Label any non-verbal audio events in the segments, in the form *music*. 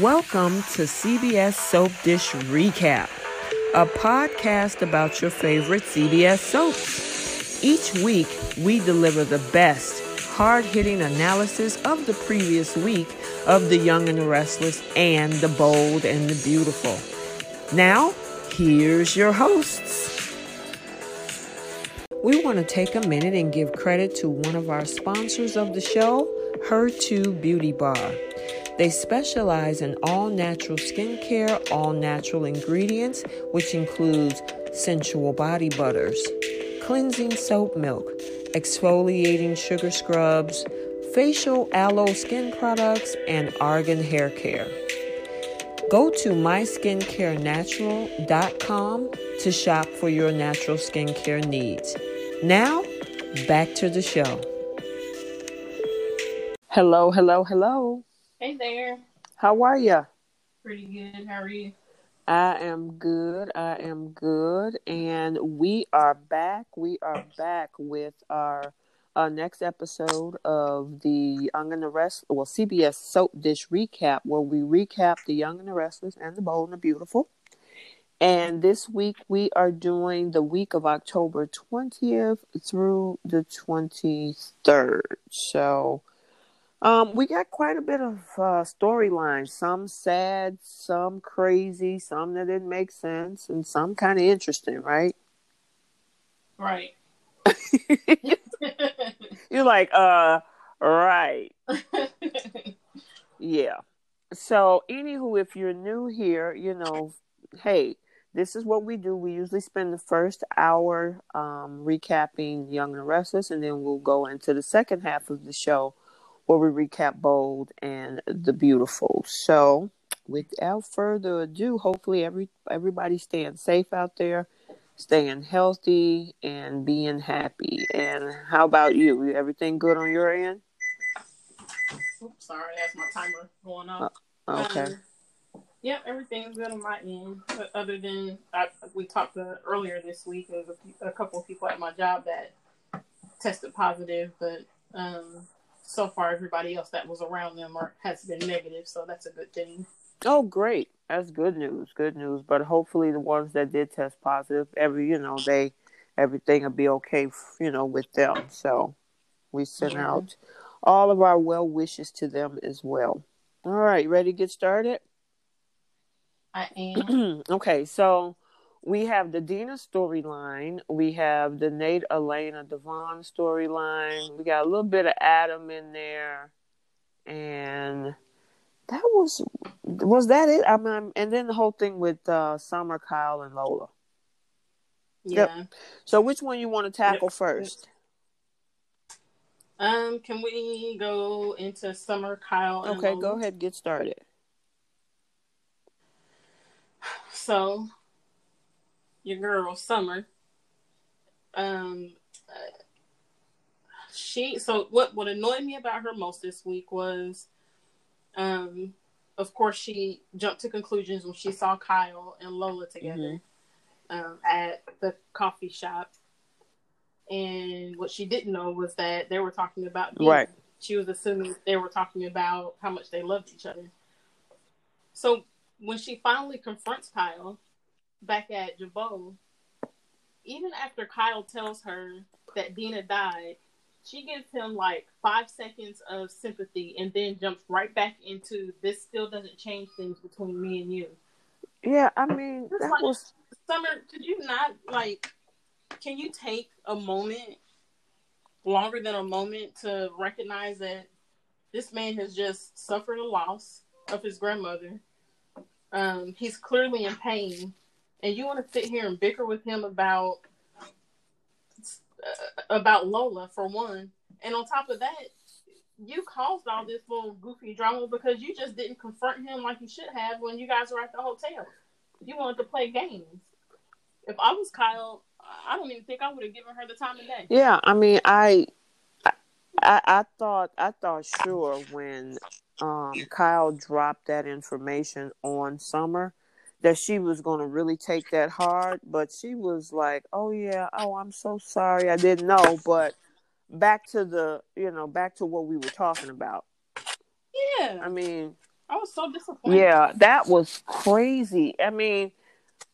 Welcome to CBS Soap Dish Recap, a podcast about your favorite CBS soaps. Each week, we deliver the best, hard hitting analysis of the previous week of The Young and the Restless and The Bold and the Beautiful. Now, here's your hosts. We want to take a minute and give credit to one of our sponsors of the show, Her2 Beauty Bar. They specialize in all natural skincare, all natural ingredients, which includes sensual body butters, cleansing soap milk, exfoliating sugar scrubs, facial aloe skin products, and argan hair care. Go to myskincarenatural.com to shop for your natural skincare needs. Now, back to the show. Hello, hello, hello. Hey there. How are you? Pretty good. How are you? I am good. I am good. And we are back. We are back with our uh, next episode of the Young and the Rest, well, CBS Soap Dish Recap, where we recap the Young and the Restless and the Bold and the Beautiful. And this week we are doing the week of October 20th through the 23rd. So um, we got quite a bit of uh, storylines, some sad, some crazy, some that didn't make sense, and some kind of interesting, right? Right. *laughs* You're like, uh, right. *laughs* yeah. So, anywho, if you're new here, you know, hey, this is what we do. We usually spend the first hour um, recapping Young and Restless, and then we'll go into the second half of the show where we recap Bold and the Beautiful. So, without further ado, hopefully every everybody's staying safe out there, staying healthy, and being happy. And how about you? Everything good on your end? Oops, sorry, that's my timer going off. Uh, okay. Um, yeah, everything's good on my end. But other than I, we talked uh, earlier this week, there's a, few, a couple of people at my job that tested positive, but um, so far everybody else that was around them are, has been negative, so that's a good thing. Oh, great! That's good news. Good news. But hopefully, the ones that did test positive, every you know, they everything will be okay. You know, with them. So we send Yeah. out all of our well wishes to them as well. All right, ready to get started? I am. *clears throat* okay, so we have the Dina storyline. We have the Nate, Elena, Devon storyline. We got a little bit of Adam in there, and that was was that it? I mean, and then the whole thing with uh, Summer, Kyle, and Lola. yeah. So, which one you want to tackle Yep. first? Um, can we go into Summer, Kyle? And Okay, Lola? go ahead, get started. So, your girl Summer, um, she. So what what annoyed me about her most this week was, um, of course she jumped to conclusions when she saw Kyle and Lola together, um, at the coffee shop. And what she didn't know was that they were talking about. Right. She was assuming they were talking about how much they loved each other. So when she finally confronts Kyle back at Jabot, even after Kyle tells her that Dina died, she gives him like five seconds of sympathy and then jumps right back into this still doesn't change things between me and you. Yeah, I mean that like- was Summer, could you not like can you take a moment longer than a moment to recognize that this man has just suffered a loss of his grandmother. Um, he's clearly in pain, and you want to sit here and bicker with him about uh, about Lola for one, and on top of that, you caused all this little goofy drama because you just didn't confront him like you should have when you guys were at the hotel. You wanted to play games. If I was Kyle, I don't even think I would have given her the time of day. Yeah, I mean, I, I, I thought, I thought sure when um, Kyle dropped that information on Summer that she was going to really take that hard, but she was like, "Oh yeah, oh I'm so sorry, I didn't know." But back to the, you know, back to what we were talking about. Yeah. I mean, I was so disappointed. Yeah, that was crazy. I mean,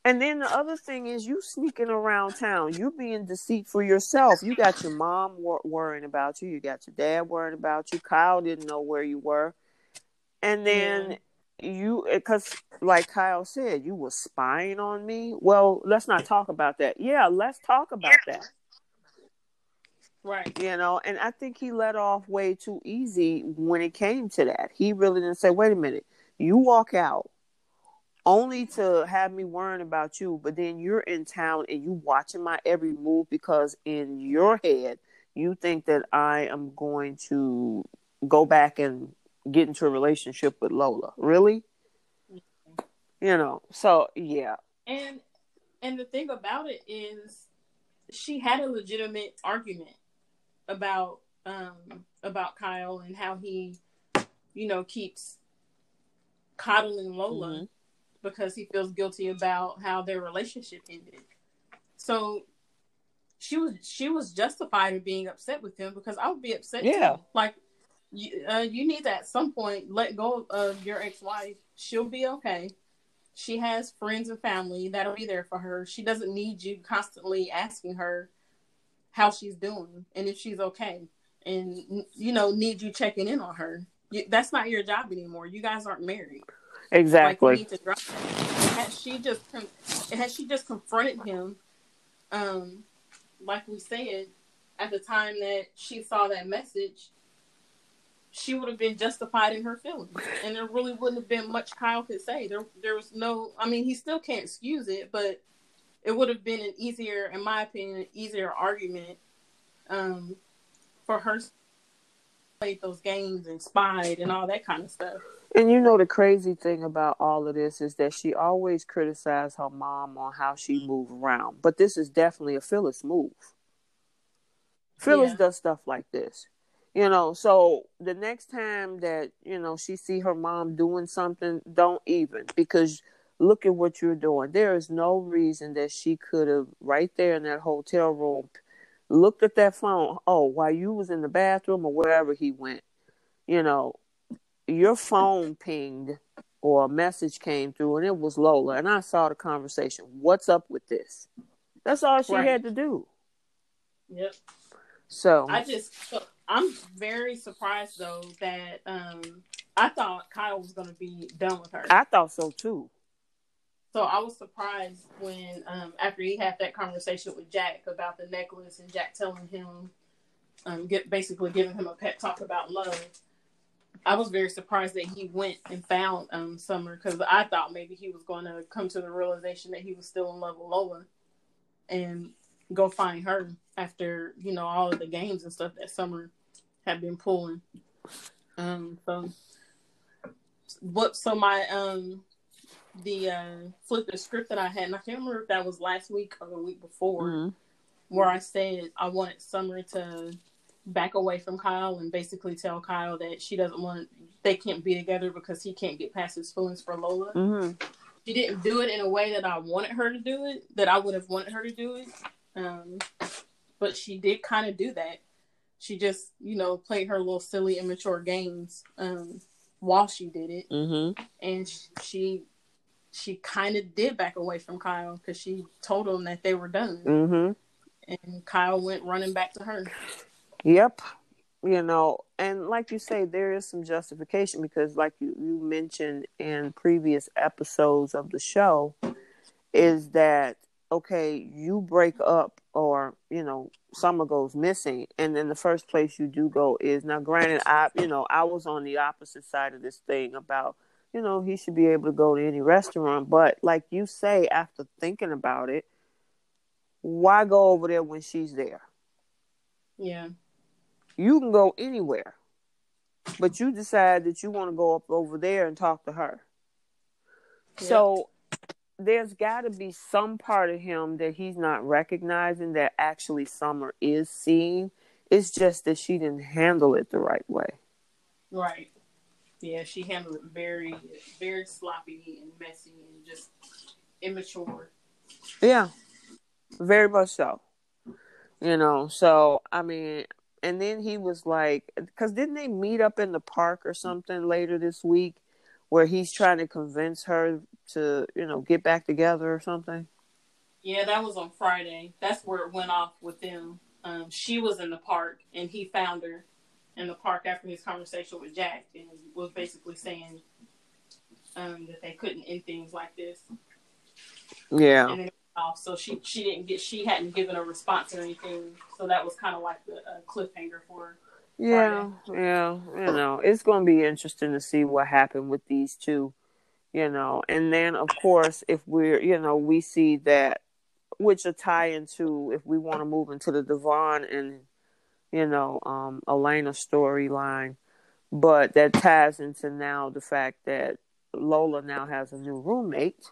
and then the other thing is you sneaking around town. You being deceitful yourself. You got your mom wor- worrying about you. You got your dad worrying about you. Kyle didn't know where you were. And then yeah. You, eh, because like Kyle said, you were spying on me. Well, let's not talk about that. Yeah, let's talk about that. Right. You know, and I think he let off way too easy when it came to that. He really didn't say, wait a minute, you walk out only to have me worrying about you, but then you're in town and you watching my every move because in your head you think that I am going to go back and get into a relationship with Lola. Really? Mm-hmm. You know, so yeah. And and the thing about it is she had a legitimate argument about um about Kyle and how he you know keeps coddling Lola mm-hmm. because he feels guilty about how their relationship ended. So she was she was justified in being upset with him because I would be upset yeah. too. Like you, uh, you need to at some point let go of your ex-wife. She'll be okay. She has friends and family that'll be there for her. She doesn't need you constantly asking her how she's doing and if she's okay and you know need you checking in on her you, that's not your job anymore you guys aren't married exactly like, had she just had she just confronted him um like we said at the time that she saw that message she would have been justified in her feelings and there really wouldn't have been much kyle could say there there was no i mean he still can't excuse it but it would have been an easier, in my opinion, an easier argument um, for her played those games and spied and all that kind of stuff. And you know the crazy thing about all of this is that she always criticized her mom on how she moved around. But this is definitely a Phyllis move. Phyllis yeah. does stuff like this. You know, so the next time that, you know, she see her mom doing something, don't even because look at what you're doing. There is no reason that she could have right there in that hotel room looked at that phone. Oh, while you was in the bathroom or wherever he went, you know, your phone pinged or a message came through and it was Lola and I saw the conversation. What's up with this? That's all she right. had to do. Yep. So I just I'm very surprised though that um I thought Kyle was gonna be done with her. I thought so too. So I was surprised when um, after he had that conversation with Jack about the necklace and Jack telling him, um, get basically giving him a pep talk about love. I was very surprised that he went and found um, Summer because I thought maybe he was going to come to the realization that he was still in love with Lola and go find her after you know all of the games and stuff that Summer had been pulling. Um, so what? So my um the uh, flip the script that I had, and I can't remember if that was last week or the week before, mm-hmm. where I said I wanted Summer to back away from Kyle and basically tell Kyle that she doesn't want they can't be together because he can't get past his feelings for Lola. Mm-hmm. She didn't do it in a way that I wanted her to do it, that I would have wanted her to do it. Um, but she did kind of do that. She just, you know, played her little silly, immature games um, while she did it, mm-hmm. and she she kind of did back away from Kyle because she told him that they were done. Mm-hmm. And Kyle went running back to her. Yep. You know, and like you say, there is some justification because, like you, you mentioned in previous episodes of the show, is that okay, you break up or, you know, summer goes missing and then the first place you do go is now granted I you know, I was on the opposite side of this thing about you know, he should be able to go to any restaurant. But like you say, after thinking about it, why go over there when she's there? Yeah. You can go anywhere. But you decide that you want to go up over there and talk to her. So there's got to be some part of him that he's not recognizing that actually Summer is seeing. It's just that she didn't handle it the right way. Right. Yeah, she handled it very, very sloppy and messy and just immature. Yeah, very much so. You know, so I mean, and then he was like, because didn't they meet up in the park or something later this week where he's trying to convince her to, you know, get back together or something? Yeah, that was on Friday. That's where it went off with them. Um, she was in the park and he found her in the park after his conversation with Jack and was basically saying um, that they couldn't end things like this. Yeah. And then off, so she she didn't get she hadn't given a response or anything. So that was kind of like the uh, cliffhanger for her. Yeah, yeah, you know, it's going to be interesting to see what happened with these two, you know, and then of course, if we're, you know, we see that, which will tie into if we want to move into the Devon and, you know, um, Elena storyline, but that ties into now the fact that Lola now has a new roommate.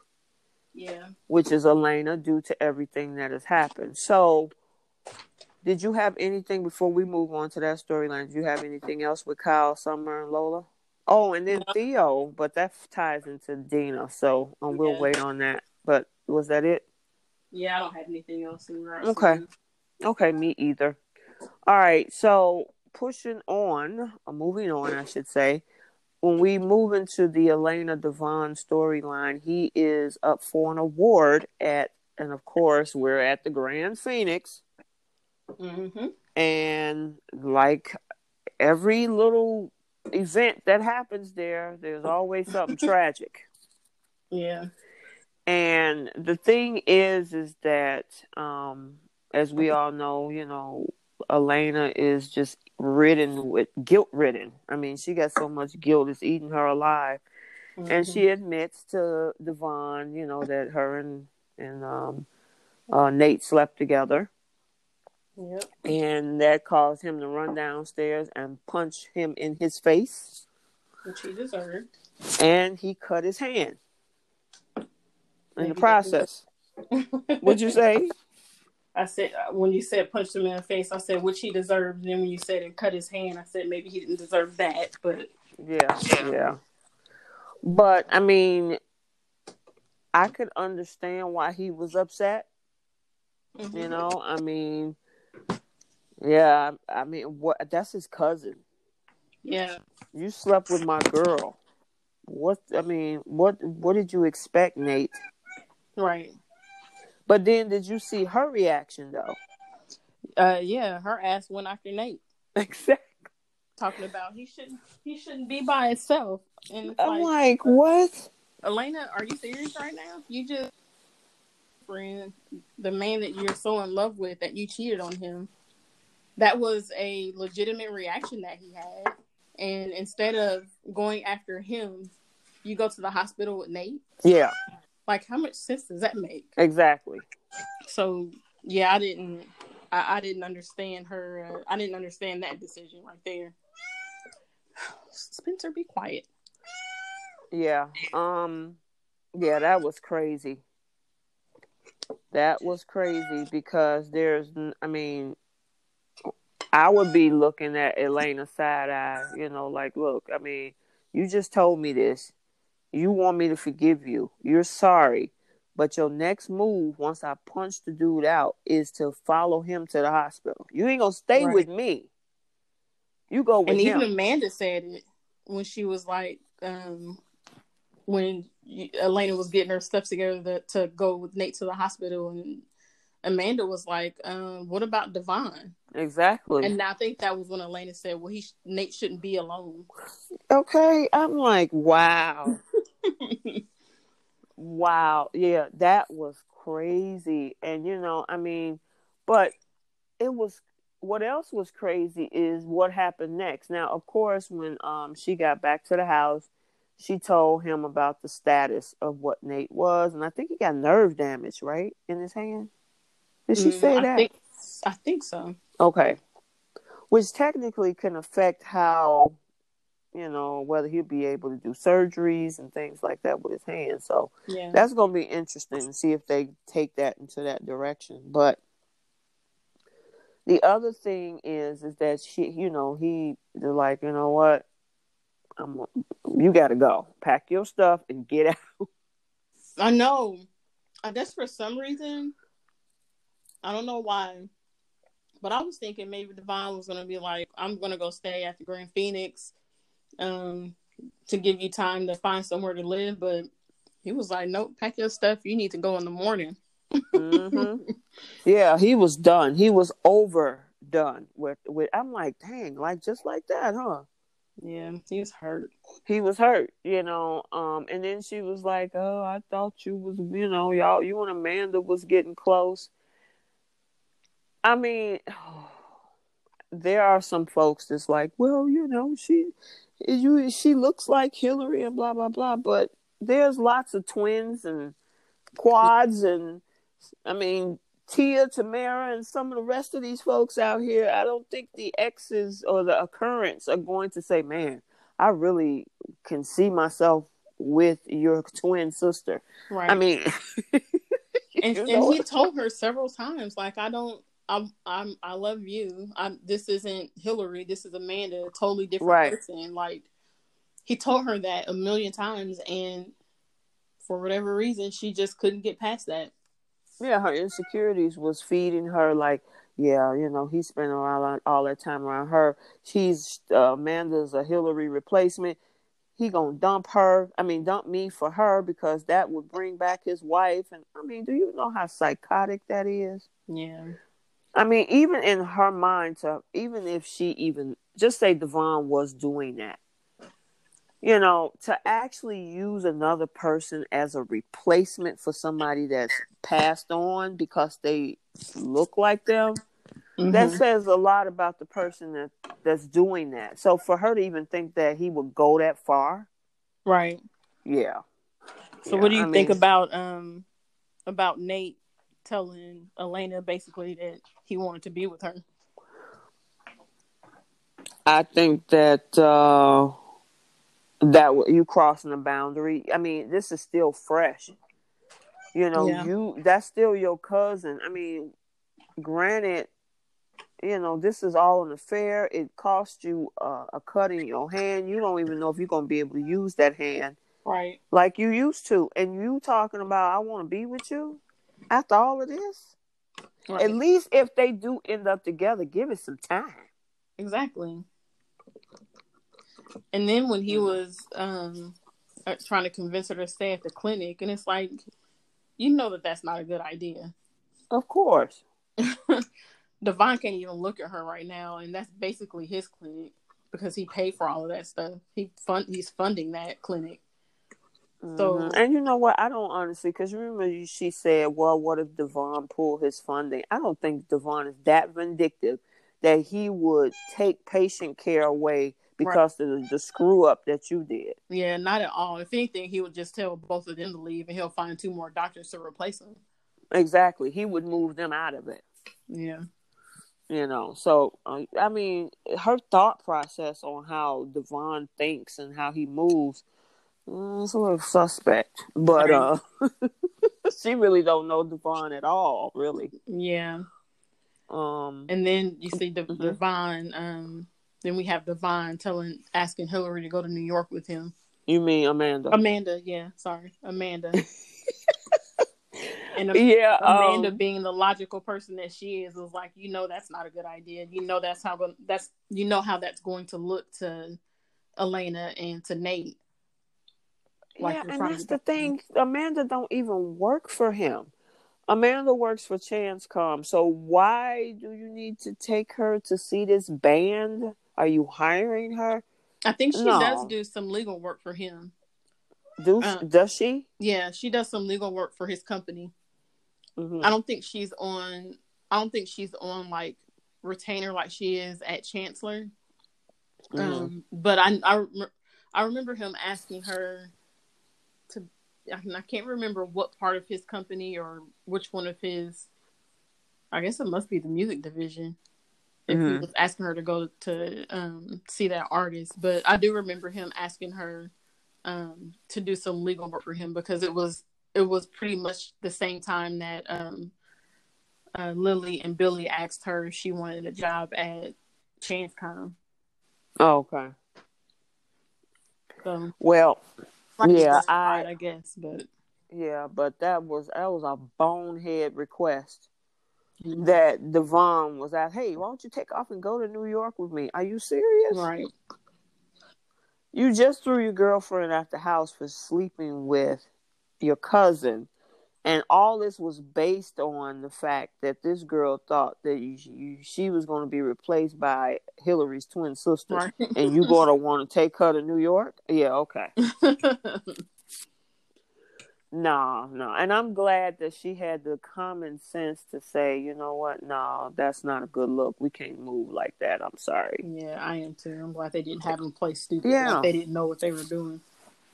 Yeah. Which is Elena due to everything that has happened. So, did you have anything before we move on to that storyline? Did you have anything else with Kyle, Summer, and Lola? Oh, and then Theo, but that ties into Dina, so um, we'll Yeah. wait on that. But was that it? Yeah, I don't have anything else in regards. Okay. Okay, me either. All right, so pushing on, or moving on, I should say. When we move into the Elena Devon storyline, he is up for an award at, and of course, we're at the Grand Phoenix. Mm-hmm. and like every little event that happens there there's always something *laughs* tragic Yeah. and the thing is is that um as we all know you know elena is just ridden with guilt ridden i mean she got so much guilt it's eating her alive and Mhm. she admits to devon you know that her and and um uh nate slept together Yep. and that caused him to run downstairs and punch him in his face Which he deserved. and he cut his hand in Maybe the process what'd you say *laughs* I said uh, when you said punched him in the face, I said which he deserved. And then when you said and cut his hand, I said maybe he didn't deserve that. But yeah yeah but i mean i could understand why he was upset mm-hmm. you know i mean yeah i mean what that's his cousin. Yeah, you slept with my girl. What i mean what what did you expect nate? Right. but then did you see her reaction though? Uh, yeah, her ass went after Nate, *laughs* exactly. Talking about he shouldn't he shouldn't be by himself. And i'm like, like what? Elena, are you serious right now? You just friend the man that you're so in love with that you cheated on him. That was a legitimate reaction that he had. And instead of going after him, you go to the hospital with Nate. yeah Like how much sense does that make? exactly So yeah, I didn't I, I didn't understand her uh, I didn't understand that decision right there. Spencer, be quiet. Yeah. Um yeah, that was crazy. That was crazy because there's I mean I would be looking at Elena side eye, you know, like look, I mean, you just told me this. You want me to forgive you. You're sorry. But your next move once I punch the dude out is to follow him to the hospital. You ain't gonna stay Right. with me. You go with and him. even Amanda said it when she was like, um, when Elena was getting her stuff together to, to go with Nate to the hospital, and Amanda was like, um, "What about Devon?" exactly. And I think that was when Elena said, "Well, he sh- Nate shouldn't be alone." Okay, I'm like, wow, *laughs* wow, yeah, that was crazy. And you know, I mean, but it was what else was crazy is what happened next. Now, of course, when um she got back to the house, she told him about the status of what Nate was, and I think he got nerve damage, right, in his hand. Did she Mm, say I that? Think, I think so. Okay. Which technically can affect how, you know, whether he'll be able to do surgeries and things like that with his hands. So Yeah. that's going to be interesting to see if they take that into that direction. But the other thing is, is that she, you know, he, they're like, you know what? I'm, you got to go. Pack your stuff and get out. I know. I guess for some reason, I don't know why, but I was thinking maybe Devon was gonna be like, "I'm gonna go stay at the Grand Phoenix, um, to give you time to find somewhere to live, but he was like, "Nope, pack your stuff. You need to go in the morning." mm-hmm. *laughs* Yeah, he was done. He was overdone with with. I'm like, dang, like just like that, huh? Yeah, he was hurt. He was hurt, you know. Um, and then she was like, "Oh, I thought you was, you know, y'all, you and Amanda was getting close." I mean, *sighs* there are some folks that's like, "Well, you know, she, you, she looks like Hilary and blah blah blah," but there's lots of twins and quads and I mean, Tia, Tamera, and some of the rest of these folks out here, I don't think the exes or the occurrence are going to say, man, I really can see myself with your twin sister. Right. I mean, *laughs* and, and he told her several times, like, I don't, I'm, I'm, I love you. I'm, this isn't Hilary. This is Amanda, a totally different right. person. Like, he told her that a million times, and for whatever reason, she just couldn't get past that yeah, her insecurities was feeding her like, yeah, you know, he spent all, all that time around her. She's uh, Amanda's a Hilary replacement. He gonna dump her. I mean, dump me for her because that would bring back his wife. And I mean, do you know how psychotic that is? Yeah. I mean, even in her mind, to even if she even just say Devon was doing that, you know, to actually use another person as a replacement for somebody that's passed on because they look like them, mm-hmm. that says a lot about the person that that's doing that. So for her to even think that he would go that far, right? Yeah. So yeah, what do you I think mean, about um about Nate telling Elena basically that he wanted to be with her? I think that. uh that you crossing the boundary. I mean, this is still fresh. You know, yeah. you that's still your cousin. I mean, granted, you know, this is all an affair. It cost you uh, a cut in your hand. You don't even know if you're going to be able to use that hand. Right. Like you used to. And you talking about, I want to be with you after all of this? Right. At least if they do end up together, give it some time. Exactly. And then when he was um, uh, trying to convince her to stay at the clinic, and it's like, you know that that's not a good idea. Of course. *laughs* Devon can't even look at her right now, and that's basically his clinic because he paid for all of that stuff. He fund he's funding that clinic. So mm-hmm. and you know what? I don't honestly because remember she said, "Well, what if Devon pulled his funding?" I don't think Devon is that vindictive that he would take patient care away because right. of the screw up that you did. Yeah, not at all. If anything, he would just tell both of them to leave, and he'll find two more doctors to replace them. Exactly, he would move them out of it. Yeah, you know. So uh, I mean, her thought process on how Devon thinks and how he moves mm, is a little suspect, but uh, *laughs* she really don't know Devon at all, really. Yeah. Um, and then you see the mm-hmm. Devon um then we have Devon telling, asking Hilary to go to New York with him. You mean Amanda? Amanda, yeah. Sorry, Amanda. *laughs* and yeah, Amanda um, being the logical person that she is, was like, you know, that's not a good idea. You know, that's how that's you know how that's going to look to Elena and to Nate. Like yeah, and that's the thing. Amanda don't even work for him. Amanda works for ChanceComm, so why do you need to take her to see this band? Are you hiring her? I think she no. does do some legal work for him. Do uh, does she? Yeah, she does some legal work for his company. Mm-hmm. I don't think she's on. I don't think she's on like retainer like she is at Chancellor. Mm-hmm. Um, but I, I I remember him asking her to. I can't remember what part of his company or which one of his. I guess it must be the music division if mm-hmm. he was asking her to go to um, see that artist. But I do remember him asking her um, to do some legal work for him because it was it was pretty much the same time that um, uh, Lily and Billy asked her if she wanted a job at ChanceComm. Oh, okay. So, well, yeah, I, I guess, but yeah, but that was that was a bonehead request that Devon was like, hey, why don't you take off and go to New York with me? Are you serious? Right. You just threw your girlfriend out the house for sleeping with your cousin, and all this was based on the fact that this girl thought that you, you, she was going to be replaced by Hilary's twin sister, Right. and you going to want to take her to New York? Yeah, okay. *laughs* No, no. And I'm glad that she had the common sense to say, you know what? No, that's not a good look. We can't move like that. I'm sorry. yeah, I am too. I'm glad they didn't have them play stupid. Yeah. Like they didn't know what they were doing.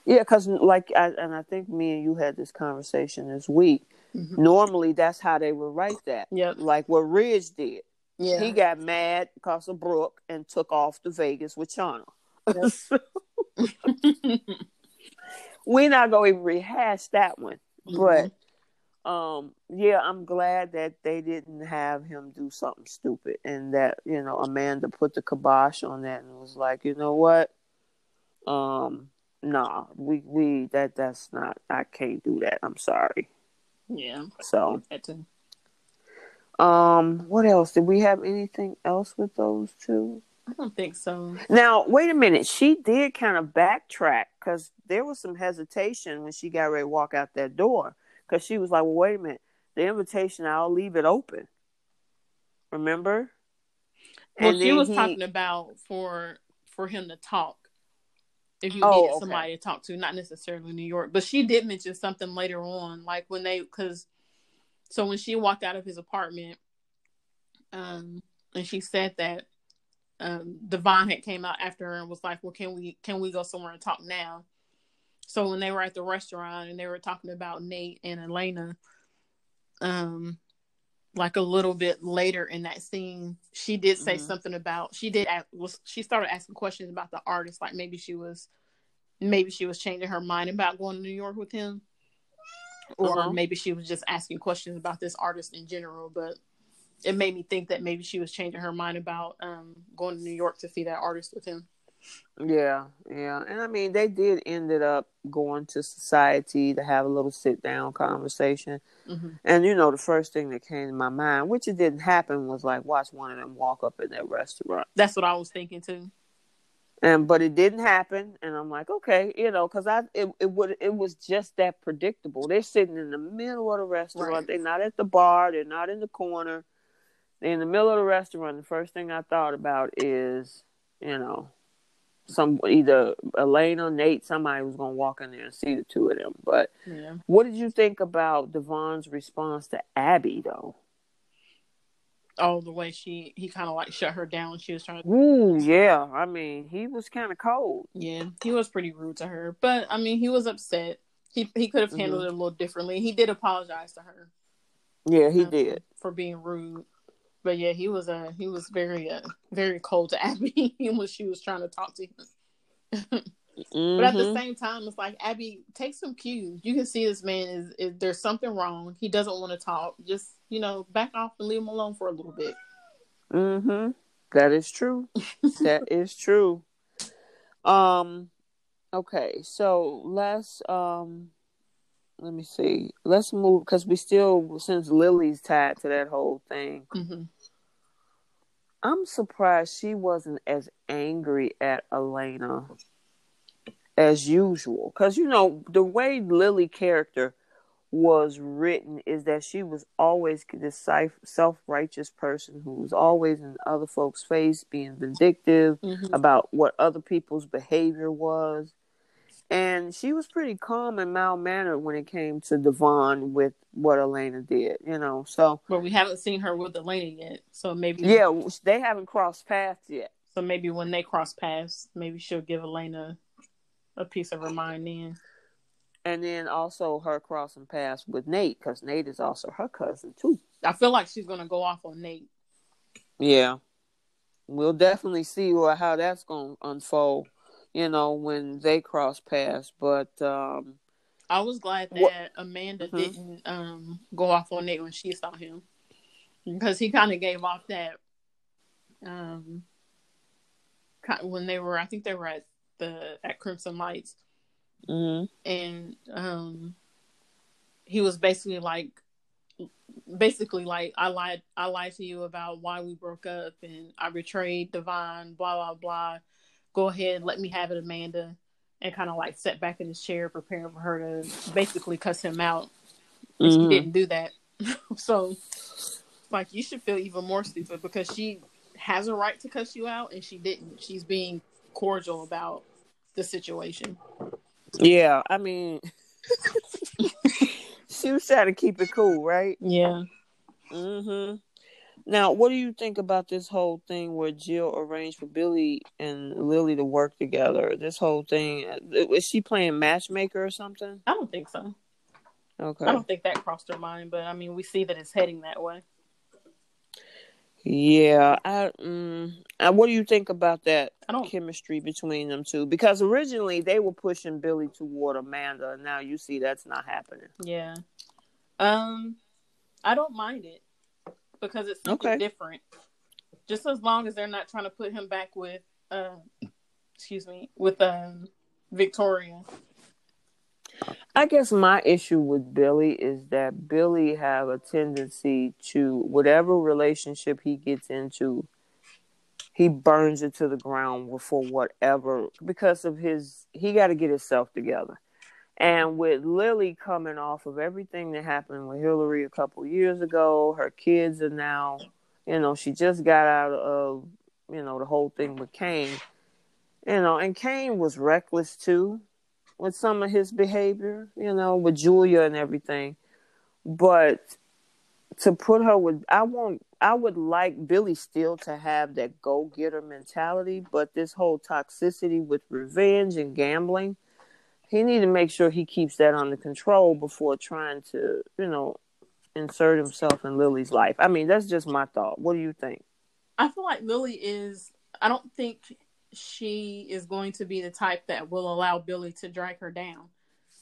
Yeah, because like, I, and I think me and you had this conversation this week. Mhm. Normally, that's how they would write that. Yep. Like what Ridge did. Yeah. He got mad because of Brooke and took off to Vegas with Shauna. *laughs* *laughs* We're not going to rehash that one. Mhm. But um yeah i'm glad that they didn't have him do something stupid and that you know amanda put the kibosh on that and was like you know what um nah we we that that's not i can't do that i'm sorry yeah. so um what else did we have anything else with those two I don't think so. now wait a minute she did kind of backtrack because there was some hesitation when she got ready to walk out that door because she was like well wait a minute the invitation i'll leave it open remember Well, she was he- talking about for for him to talk. If you Oh, needed okay. somebody to talk to, not necessarily New York, but she did mention something later on, like when they because so when she walked out of his apartment, um, and she said that um Devon had came out after her and was like, "Well, can we can we go somewhere and talk now?" So when they were at the restaurant and they were talking about Nate and Elena, um, like a little bit later in that scene, she did say Mhm. something about she did ask, was she started asking questions about the artist, like maybe she was maybe she was changing her mind about going to New York with him, or Uh-huh. maybe she was just asking questions about this artist in general. But it made me think that maybe she was changing her mind about um, going to New York to see that artist with him. Yeah, yeah. And I mean, they did ended up going to society to have a little sit down conversation. hmm And you know, the first thing that came to my mind, which it didn't happen, was like watch one of them walk up in that restaurant. That's what I was thinking too. And but it didn't happen, and I'm like, okay, you know, because I it it would it was just that predictable. They're sitting in the middle of the restaurant. Right. They're not at the bar. They're not in the corner. In the middle of the restaurant. The first thing I thought about is, you know, some either Elena, Nate, somebody was gonna walk in there and see the two of them. But Yeah. what did you think about Devon's response to Abby, though? Oh, the way she he kind of like shut her down. She was trying to Ooh, yeah. I mean, he was kind of cold. Yeah, he was pretty rude to her, but I mean, he was upset. He he could have handled it a little differently. He did apologize to her. Yeah, he um, did. for being rude. But yeah, he was uh he was very uh very cold to *laughs* Abby when she was trying to talk to him. But at the Mhm. same time, it's like Abby, take some cues. You can see this man is, is there's something wrong. He doesn't want to talk. Just you know, back off and leave him alone for a little bit. Mm-hmm. That is true. that *laughs* is true. Um okay, so let's um let me see. Let's move because we still since Lily's tied to that whole thing. hmm I'm surprised she wasn't as angry at Elena as usual. Because, you know, the way Lily character was written is that she was always this self righteous person who was always in other folks' face, being vindictive hmm about what other people's behavior was. And she was pretty calm and mild mannered when it came to Devon with what Elena did, you know. So, But we haven't seen her with Elena yet, so maybe yeah, they haven't crossed paths yet. So maybe when they cross paths, maybe she'll give Elena a piece of her mind then. and then also her crossing paths with Nate because Nate is also her cousin too. I feel like she's gonna go off on Nate. Yeah, we'll definitely see how that's going to unfold. You know when they cross paths, but um, I was glad that What- Amanda Mhm. didn't um, go off on Nate when she saw him because he kind of gave off that um, when they were. I think they were at the at Crimson Lights, mhm. and um, he was basically like, basically like, I lied, I lied to you about why we broke up, and I betrayed Devon, blah blah blah. Go ahead, and let me have it, Amanda, and kind of like sat back in his chair, preparing for her to basically cuss him out. Mhm. she didn't do that. *laughs* so, like, you should feel even more stupid because she has a right to cuss you out, and she didn't. She's being cordial about the situation. Yeah, I mean, *laughs* she was trying to keep it cool, right? Yeah. Mm-hmm. Now, what do you think about this whole thing where Jill arranged for Billy and Lily to work together? This whole thing is she playing matchmaker or something? I don't think so. Okay. I don't think that crossed her mind, but I mean, we see that it's heading that way. Yeah. I. Uh, what do you think about that I don't. chemistry between them two? Because originally they were pushing Billy toward Amanda, and now you see that's not happening. Yeah. Um, I don't mind it because it's something Okay. different. Just as long as they're not trying to put him back with, uh, excuse me, with um Victoria. I guess my issue with Billy is that Billy have a tendency to whatever relationship he gets into, he burns it to the ground for whatever because of his he got to get himself together. And with Lily coming off of everything that happened with Hilary a couple years ago, her kids are now, you know, she just got out of, you know, the whole thing with Kane. You know, and Kane was reckless too with some of his behavior, you know, with Julia and everything. But to put her with I want I would like Billy still to have that go getter mentality, but this whole toxicity with revenge and gambling, he need to make sure he keeps that under control before trying to, you know, insert himself in Lily's life. I mean, that's just my thought. What do you think? I feel like Lily is. I don't think she is going to be the type that will allow Billy to drag her down.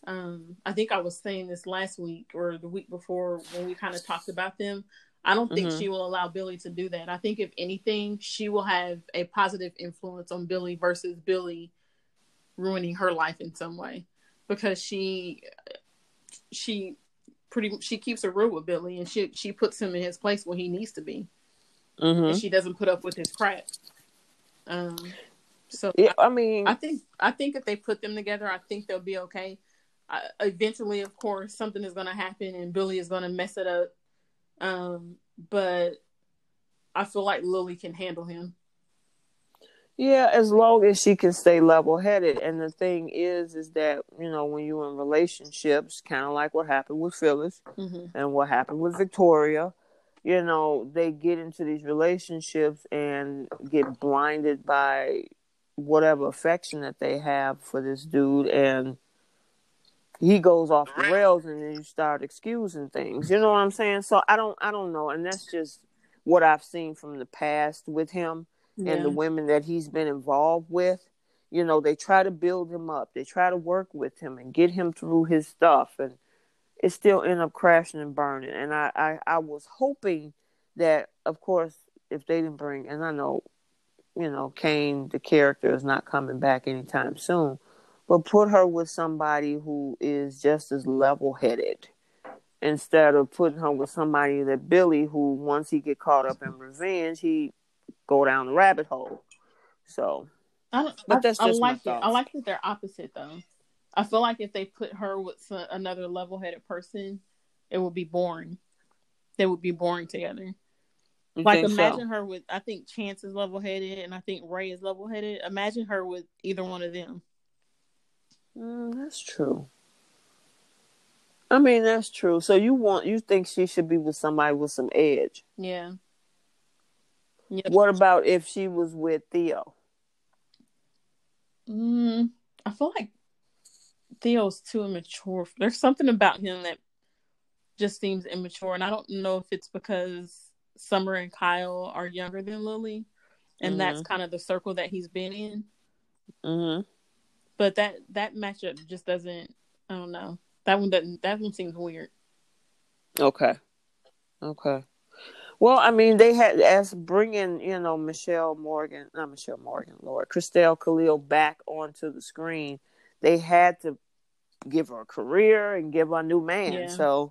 Um, I think I was saying this last week or the week before when we kind of talked about them. I don't think Mhm. she will allow Billy to do that. I think if anything, she will have a positive influence on Billy versus Billy ruining her life in some way because she she pretty she keeps a real with Billy and she she puts him in his place where he needs to be Mm-hmm. and she doesn't put up with his crap. Um, so Yeah, I mean, I think I think if they put them together, I think they'll be okay. I, eventually, of course, something is going to happen, and Billy is going to mess it up. Um, but I feel like Lily can handle him. Yeah, as long as she can stay level headed. And the thing is, is that, you know, when you're in relationships, kind of like what happened with Phyllis Mm-hmm. and what happened with Victoria, you know, they get into these relationships and get blinded by whatever affection that they have for this dude. And he goes off the rails and then you start excusing things. You know what I'm saying? So I don't, I don't know. And that's just what I've seen from the past with him and the women that he's been involved with. You know, they try to build him up. They try to work with him and get him through his stuff, and it still end up crashing and burning. And I, I, I was hoping that, of course, if they didn't bring, and I know, you know, Kane, the character, is not coming back anytime soon, but put her with somebody who is just as level-headed instead of putting her with somebody that Billy, who once he get caught up in revenge, he go down the rabbit hole. So, I don't, But that's I just my like it. I like that they're opposite though. I feel like if they put her with another level-headed person, it would be boring. They would be boring together. you like imagine so? her with I think Chance is level headed and I think Ray is level headed. Imagine her with either one of them. Mm, that's true. I mean, that's true. So you want you think she should be with somebody with some edge? Yeah. Yeah. What about if she was with Theo? Mm, I feel like Theo's too immature. There's something about him that just seems immature, and I don't know if it's because Summer and Kyle are younger than Lily, and that's kind of the circle that he's been in. Mm-hmm. But that that matchup just doesn't. I don't know. That one doesn't. That one seems weird. Okay. Okay. Well, I mean, they had as bringing you know Michelle Morgan, not Michelle Morgan, Lord, Christel Khalil back onto the screen. They had to give her a career and give her a new man. Yeah. So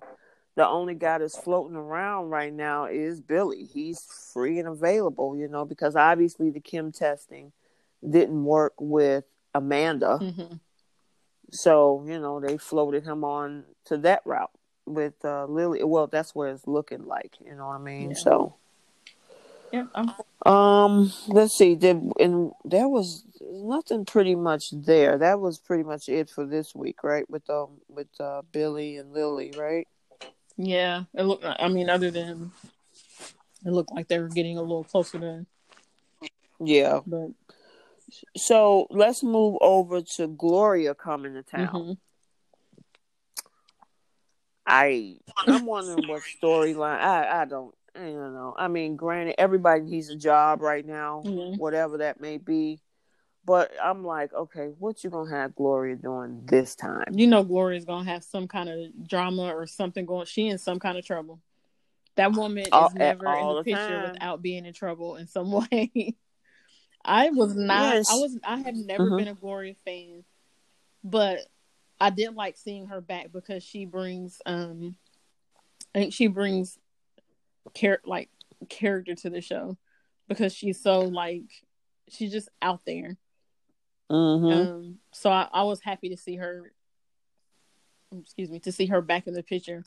the only guy that's floating around right now is Billy. He's free and available, you know, because obviously the Kim testing didn't work with Amanda. Mm-hmm. So, you know, they floated him on to that route with uh, Lily. Well, that's where it's looking like, you know what I mean? Yeah. So, Yeah, I'm, um, let's see. Did and there was nothing pretty much there. That was pretty much it for this week, right? With um with uh Billy and Lily, right? yeah. It looked. Like, I mean, other than it looked like they were getting a little closer to, Yeah. but So let's move over to Gloria coming to town. mhm. I I'm wondering what storyline. I I don't I don't know. I mean, granted, everybody needs a job right now, Mhm. whatever that may be. But I'm like, okay, what you gonna have Gloria doing this time? you know, Gloria's gonna have some kind of drama or something going. She in some kind of trouble. That woman is never in the, the picture time. without being in trouble in some *laughs* way. I was not. Yes. I was. I have never Mhm. been a Gloria fan, but I did like seeing her back because she brings. um I think she brings, char- like character to the show because she's so like she's just out there. Mm-hmm. Um, so I, I was happy to see her. Excuse me, to see her back in the picture.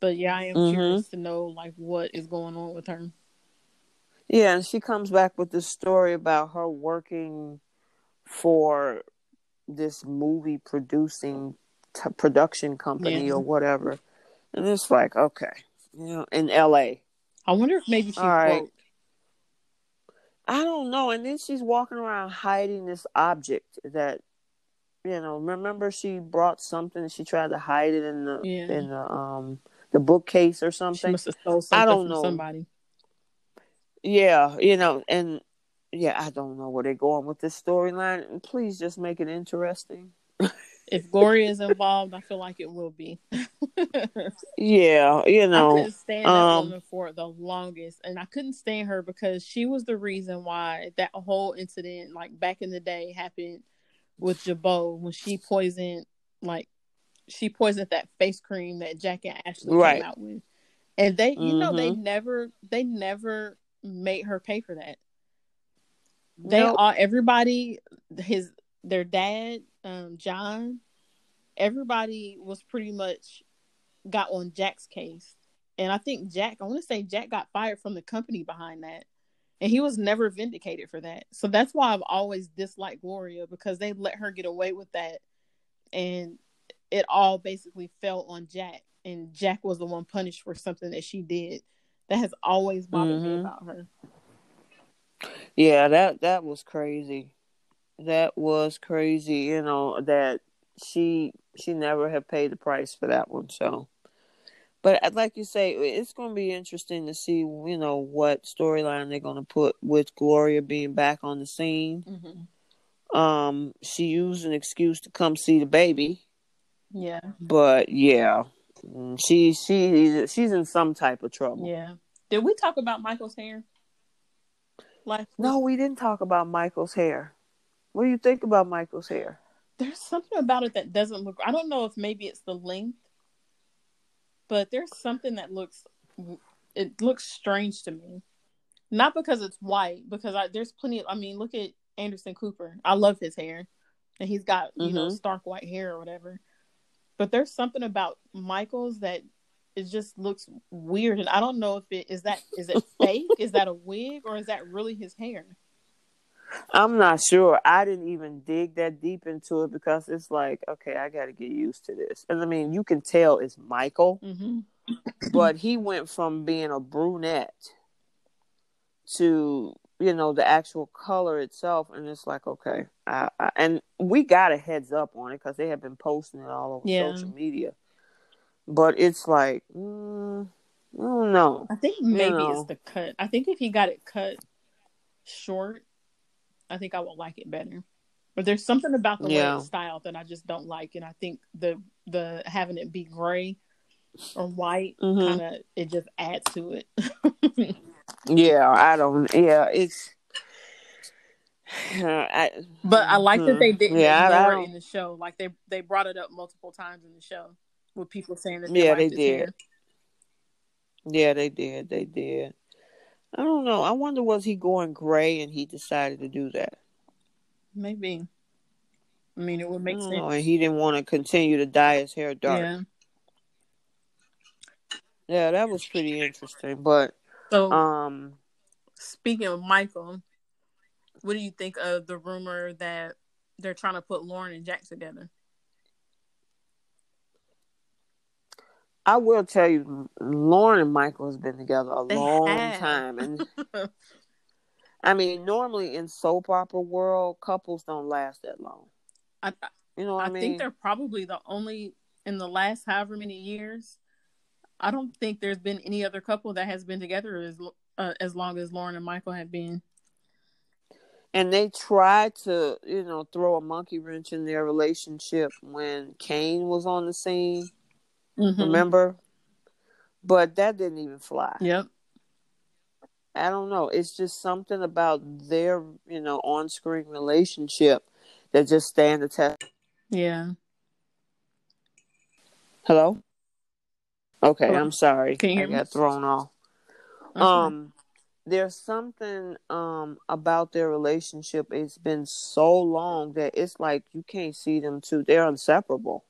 But yeah, I am Mhm. curious to know like what is going on with her. Yeah, and she comes back with this story about her working for this movie producing t- production company Yeah. or whatever, and it's like, okay, you know, in L.A. I wonder if maybe she All right. broke. I don't know. And then she's walking around hiding this object that, you know, remember she brought something. She tried to hide it in the Yeah. in the um the bookcase or She something. must have stole something don't from know. somebody. Yeah, you know, and yeah, I don't know where they're going with this storyline. Please just make it interesting. If Gloria is involved, I feel like it will be. *laughs* Yeah, you know, I couldn't stand that um, woman for the longest, and I couldn't stand her because she was the reason why that whole incident, like back in the day, happened with Jabot when she poisoned, like she poisoned that face cream that Jack and Ashley Right. came out with, and they, you know, they Mhm. never, they never made her pay for that. They Nope. all, everybody, his, their dad, um, John, everybody was pretty much got on Jack's case. And I think Jack, I want to say Jack got fired from the company behind that. And he was never vindicated for that. So that's why I've always disliked Gloria because they let her get away with that. And it all basically fell on Jack. And Jack was the one punished for something that she did. That has always bothered me Mhm. about her. Yeah, that that was crazy. That was crazy. You know that she she never had paid the price for that one. So, but I'd like you say, it's going to be interesting to see you know what storyline they're going to put with Gloria being back on the scene. Mm-hmm. Um, she used an excuse to come see the baby, Yeah. but yeah, she she she's in some type of trouble. Yeah. Did we talk about Michael's hair? Like No, we didn't talk about Michael's hair. What do you think about Michael's hair? there's something about it that doesn't look I don't know if maybe it's the length, but there's something that looks it looks strange to me. Not because it's white, because I, there's plenty of I mean, look at Anderson Cooper. I love his hair. And he's got, you know, Mhm. stark white hair or whatever. But there's something about Michael's that it just looks weird and I don't know if it is that is it fake? is that a wig or is that really his hair? I'm not sure. I didn't even dig that deep into it because it's like, okay, I got to get used to this. And I mean, you can tell it's Michael, Mm-hmm. but he went from being a brunette to, you know, the actual color itself. And it's like, okay. I, I, and we got a heads up on it because they have been posting it all over Yeah. social media. But it's like, mm, I don't know. I think maybe know. it's the cut. I think if he got it cut short, I think I would like it better. But there's something about the way Yeah. it's styled that I just don't like, and I think the the having it be gray or white Mhm. kind of it just adds to it. *laughs* Yeah, I don't. Yeah, it's. *sighs* I, but I like that they didn't Yeah, I- I ignore it in the show. Like they they brought it up multiple times in the show with people saying that Yeah, they, they liked his did. Yeah, they did. They did. I don't know. I wonder was he going gray and he decided to do that. maybe. I mean, it would make sense. Know, and he didn't want to continue to dye his hair dark. Yeah. Yeah, that was pretty interesting. But So, um, speaking of Michael, what do you think of the rumor that they're trying to put Lauren and Jack together? I will tell you, Lauren and Michael has been together a They long have. time, and *laughs* I mean, normally in soap opera world, couples don't last that long. I, You know what I I, mean? think they're probably the only in the last however many years. I don't think there's been any other couple that has been together as uh, as long as Lauren and Michael have been. and they tried to, you know, throw a monkey wrench in their relationship when Kane was on the scene. Mhm. Remember? But that didn't even fly. Yep. I don't know. It's just something about their, you know, on-screen relationship that just stand the test. Yeah. Hello. Okay, Hello? I'm sorry. Can you hear I me? got thrown off. Okay. Um, there's something um about their relationship. It's been so long that it's like you can't see them two. They're inseparable.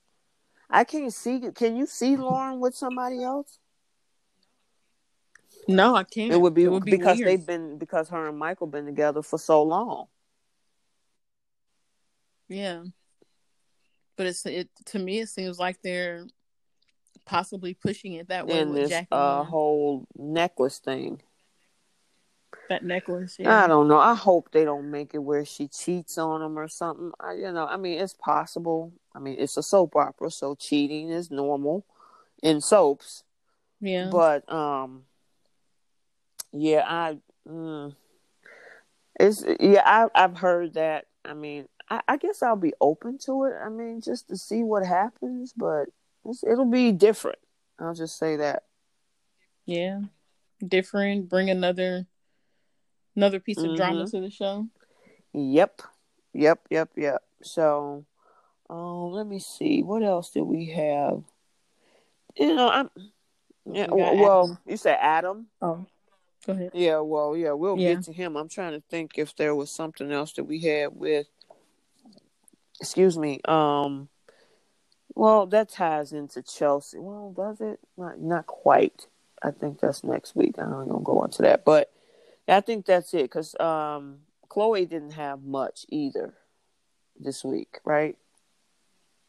I can't see. Can you see Lauren with somebody else? no, I can't. It would be, It would be because weird. they've been because her and Michael been together for so long. Yeah. But it's it to me it seems like they're possibly pushing it that way And with this Jack and uh whole necklace thing. That necklace. Yeah. I don't know. I hope they don't make it where she cheats on him or something. I, you know, I mean, it's possible. I mean, it's a soap opera, so cheating is normal in soaps. yeah. But um, yeah, I, mm, it's yeah, I I've heard that. I mean, I, I guess I'll be open to it. I mean, just to see what happens, but it's, it'll be different. I'll just say that. yeah. Different. Bring another another piece of drama Mhm. to the show. Yep, yep, yep, yep. So, um, let me see. What else did we have? You know, I'm. Yeah, We well, you said Adam. Oh. Go ahead. Yeah, well, yeah, we'll Yeah. get to him. I'm trying to think if there was something else that we had with. Excuse me. Um. Well, that ties into Chelsea. Well, does it? Not, not quite. I think that's next week. I'm not gonna go into that, but I think that's it because um, Chloe didn't have much either this week, right?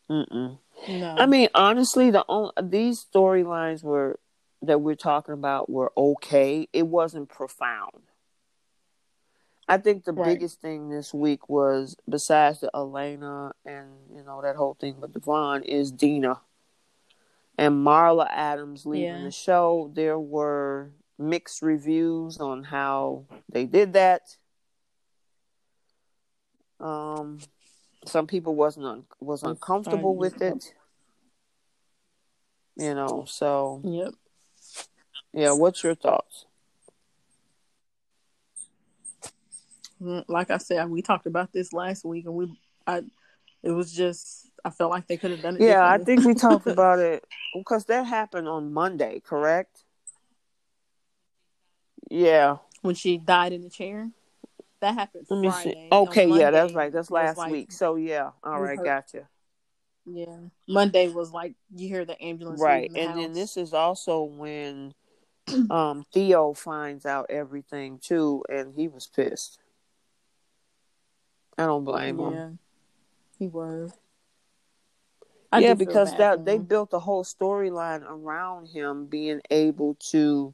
Mm-mm. No. I mean, honestly, the only, these storylines were that we're talking about were okay. It wasn't profound. I think the Right. biggest thing this week was besides the Elena and you know that whole thing with Devon is Dina and Marla Adams leaving Yeah. the show. There were mixed reviews on how they did that. Um, some people wasn't un- was uncomfortable with it. You know, so Yep. yeah. What's your thoughts? Like I said, we talked about this last week, and we, I, it was just I felt like they could have done it. Yeah, I think we talked *laughs* about it because that happened on Monday, correct? Yeah. when she died in the chair. That happened Let me Friday. see. Okay, yeah, that's right. That's last like- week. So yeah, All right, her- gotcha. Yeah, Monday was like you hear the ambulance. Right, the and then this is also when *clears throat* um Theo finds out everything too, and he was pissed. I don't blame him. yeah, he was. I yeah, because that they built a whole storyline around him being able to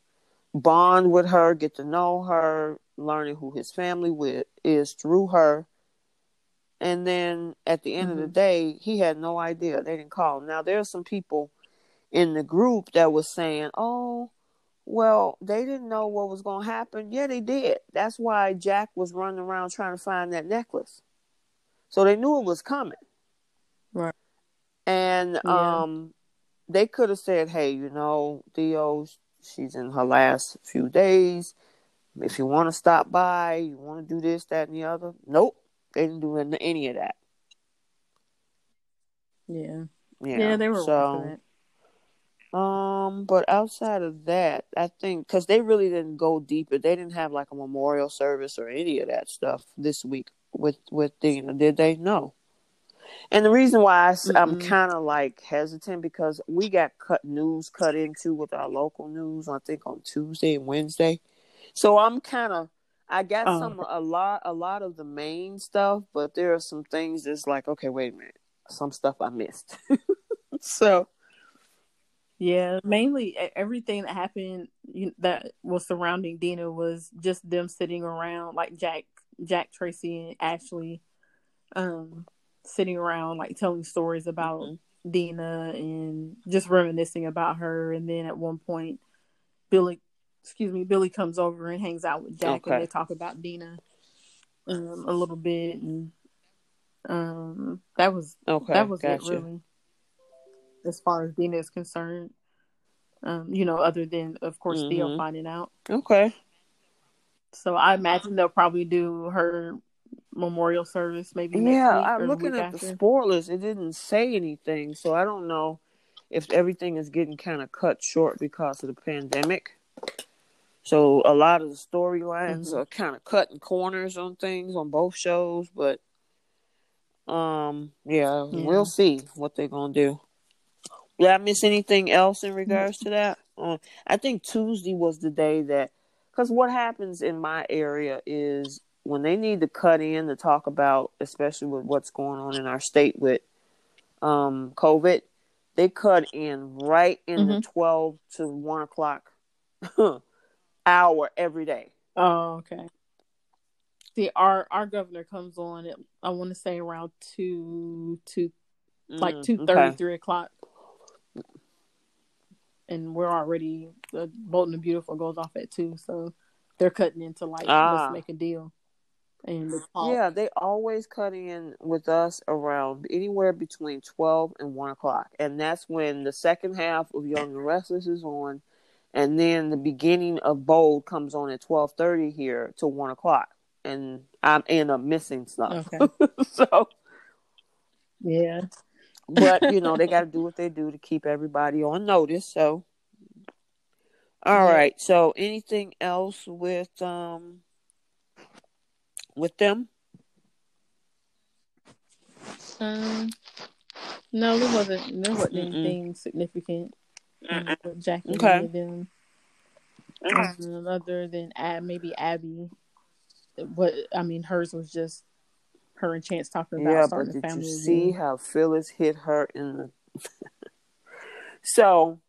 bond with her, get to know her, learning who his family with is through her. And then at the end of the Mhm. day, he had no idea. They didn't call him. Now there are some people in the group that was saying, "Oh, well, they didn't know what was going to happen." Yeah, they did. That's why Jack was running around trying to find that necklace. So they knew it was coming. Right. And Yeah. um they could have said, "Hey, you know, Theo, she's in her last few days. If you want to stop by, you want to do this, that, and the other." Nope, they didn't do any- any of that. Yeah, Yeah, yeah, they were so. wrong for that. Um, but outside of that, I think because they really didn't go deeper, they didn't have like a memorial service or any of that stuff this week with with Dina, did they? No. And the reason why I, am kind of like hesitant because we got cut news cut into with our local news, I think on Tuesday and Wednesday. So I'm kind of I got oh. some a lot a lot of the main stuff, but there are some things that's like, okay, wait a minute, some stuff I missed. *laughs* so yeah, mainly everything that happened that was surrounding Dina was just them sitting around, like Jack, Jack Tracy, and Ashley, um, sitting around like telling stories about mm-hmm. Dina and just reminiscing about her. And then at one point, Billy, excuse me, Billy comes over and hangs out with Jack, okay. and they talk about Dina um, a little bit, and um, that was okay, that was gotcha. it really as far as Dina is concerned. Um, you know, other than of course mm-hmm. Theo finding out. Okay. So I imagine they'll probably do her memorial service maybe. yeah, I'm looking at after. the spoilers. It didn't say anything, so I don't know if everything is getting kind of cut short because of the pandemic. So a lot of the storylines mm-hmm. are kind of cutting corners on things on both shows, but um, yeah, yeah. we'll see what they're gonna do. Did I miss anything else in regards to that? Uh, I think Tuesday was the day that, because what happens in my area is when they need to cut in to talk about, especially with what's going on in our state with um, COVID, they cut in right in mm-hmm. the 12 to 1 o'clock *laughs* hour every day. Oh, okay. See, our our governor comes on at I want to say around two two, mm, like two thirty okay. three o'clock and we're already Bold and the Beautiful goes off at two, so they're cutting into like ah. let's make a deal. And yeah, they always cut in with us around anywhere between twelve and one o'clock, and that's when the second half of Young and Restless is on, and then the beginning of Bold comes on at twelve thirty here to one o'clock, and I'm end up missing stuff. Okay. *laughs* so yeah, but you know they *laughs* got to do what they do to keep everybody on notice. So, all yeah. right. So, anything else with um with them? Um, no, there wasn't. There wasn't Mm-mm. anything significant. Um, Jackie okay. them. Um, other than Ab, maybe Abby. What I mean, hers was just her and Chance talking about yeah, starting but did family. You see how Phyllis hit her in the. *laughs* so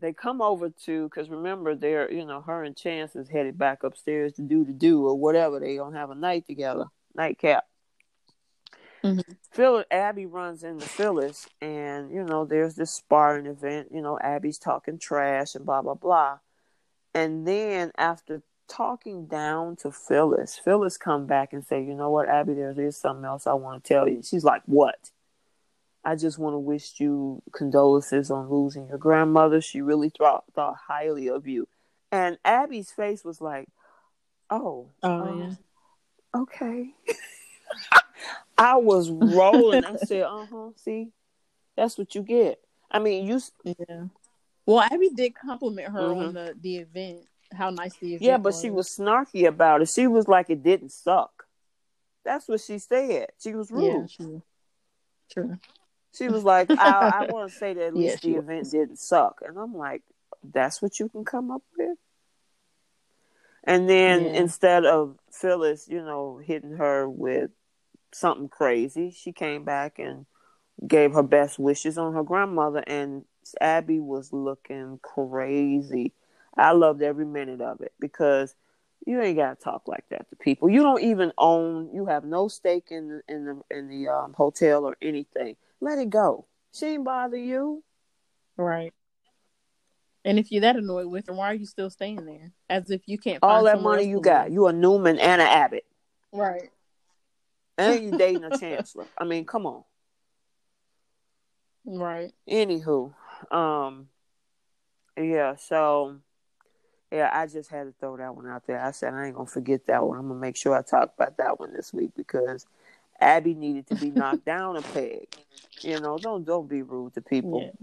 they come over to because remember they're you know her and Chance is headed back upstairs to do the do or whatever they gonna have a night together nightcap. Mm-hmm. Phil Abby runs into Phyllis, and you know there's this sparring event. You know Abby's talking trash and blah blah blah, and then after talking down to Phyllis. Phyllis come back and say, "You know what, Abby? There is something else I want to tell you." She's like, "What?" I just want to wish you condolences on losing your grandmother. She really thought thought highly of you. And Abby's face was like, "Oh, oh, um, yeah. okay." *laughs* I was rolling. I said, "Uh huh." See, that's what you get. I mean, you. Yeah. Well, Abby did compliment her mm-hmm. on the the event how nice the event yeah, but was. she was snarky about it. She was like it didn't suck. That's what she said. She was rude. Yeah, true. True. She was like, I, I want to say that at *laughs* least yeah, the event was. didn't suck, and I'm like, that's what you can come up with. And then yeah. instead of Phyllis, you know, hitting her with something crazy, she came back and gave her best wishes on her grandmother, and Abby was looking crazy. I loved every minute of it because you ain't gotta talk like that to people. You don't even own. You have no stake in the in the in the um, hotel or anything. Let it go. She ain't bother you. Right. And if you're that annoyed with her, why are you still staying there? As if you can't. All that money you got, you a Newman and a Abbott. Right. And you dating a *laughs* chancellor. I mean, come on. Right. Anywho, um, yeah. So yeah, I just had to throw that one out there. I said I ain't gonna forget that one. I'm gonna make sure I talk about that one this week because Abby needed to be *laughs* knocked down a peg. You know, don't don't be rude to people.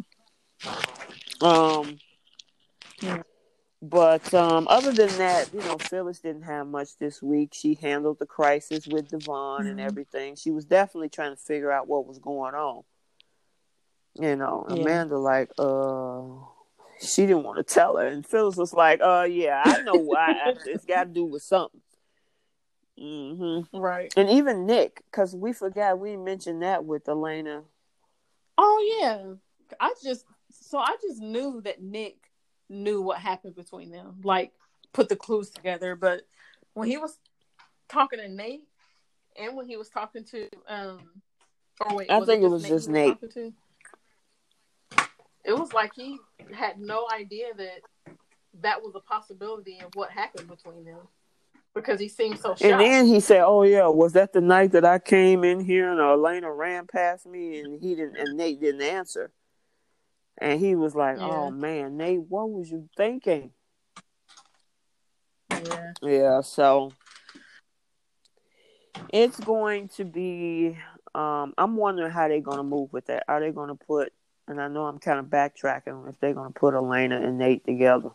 Um, Yeah. but um, other than that, you know, Phyllis didn't have much this week. She handled the crisis with Devon and Mhm. everything. She was definitely trying to figure out what was going on. You know, Yeah. Amanda like, uh, she didn't want to tell her, and Phyllis was like, uh, yeah, I know why. it's got to do with something. Hmm Right. And even Nick, because we forgot we mentioned that with Elena. Oh yeah. I just so I just knew that Nick knew what happened between them. Like put the clues together. But when he was talking to Nate and when he was talking to um or wait, I think it was Nate just Nate. It was like he had no idea that that was a possibility of what happened between them because he seemed so shocked. And then he said, "Oh yeah, was that the night that I came in here and Elena ran past me and he didn't and Nate didn't answer?" And he was like, Yeah. "Oh man, Nate, what was you thinking?" yeah. Yeah, so it's going to be. Um, I'm wondering how they're going to move with that. Are they going to put? And I know I'm kind of backtracking if they're going to put Elena and Nate together.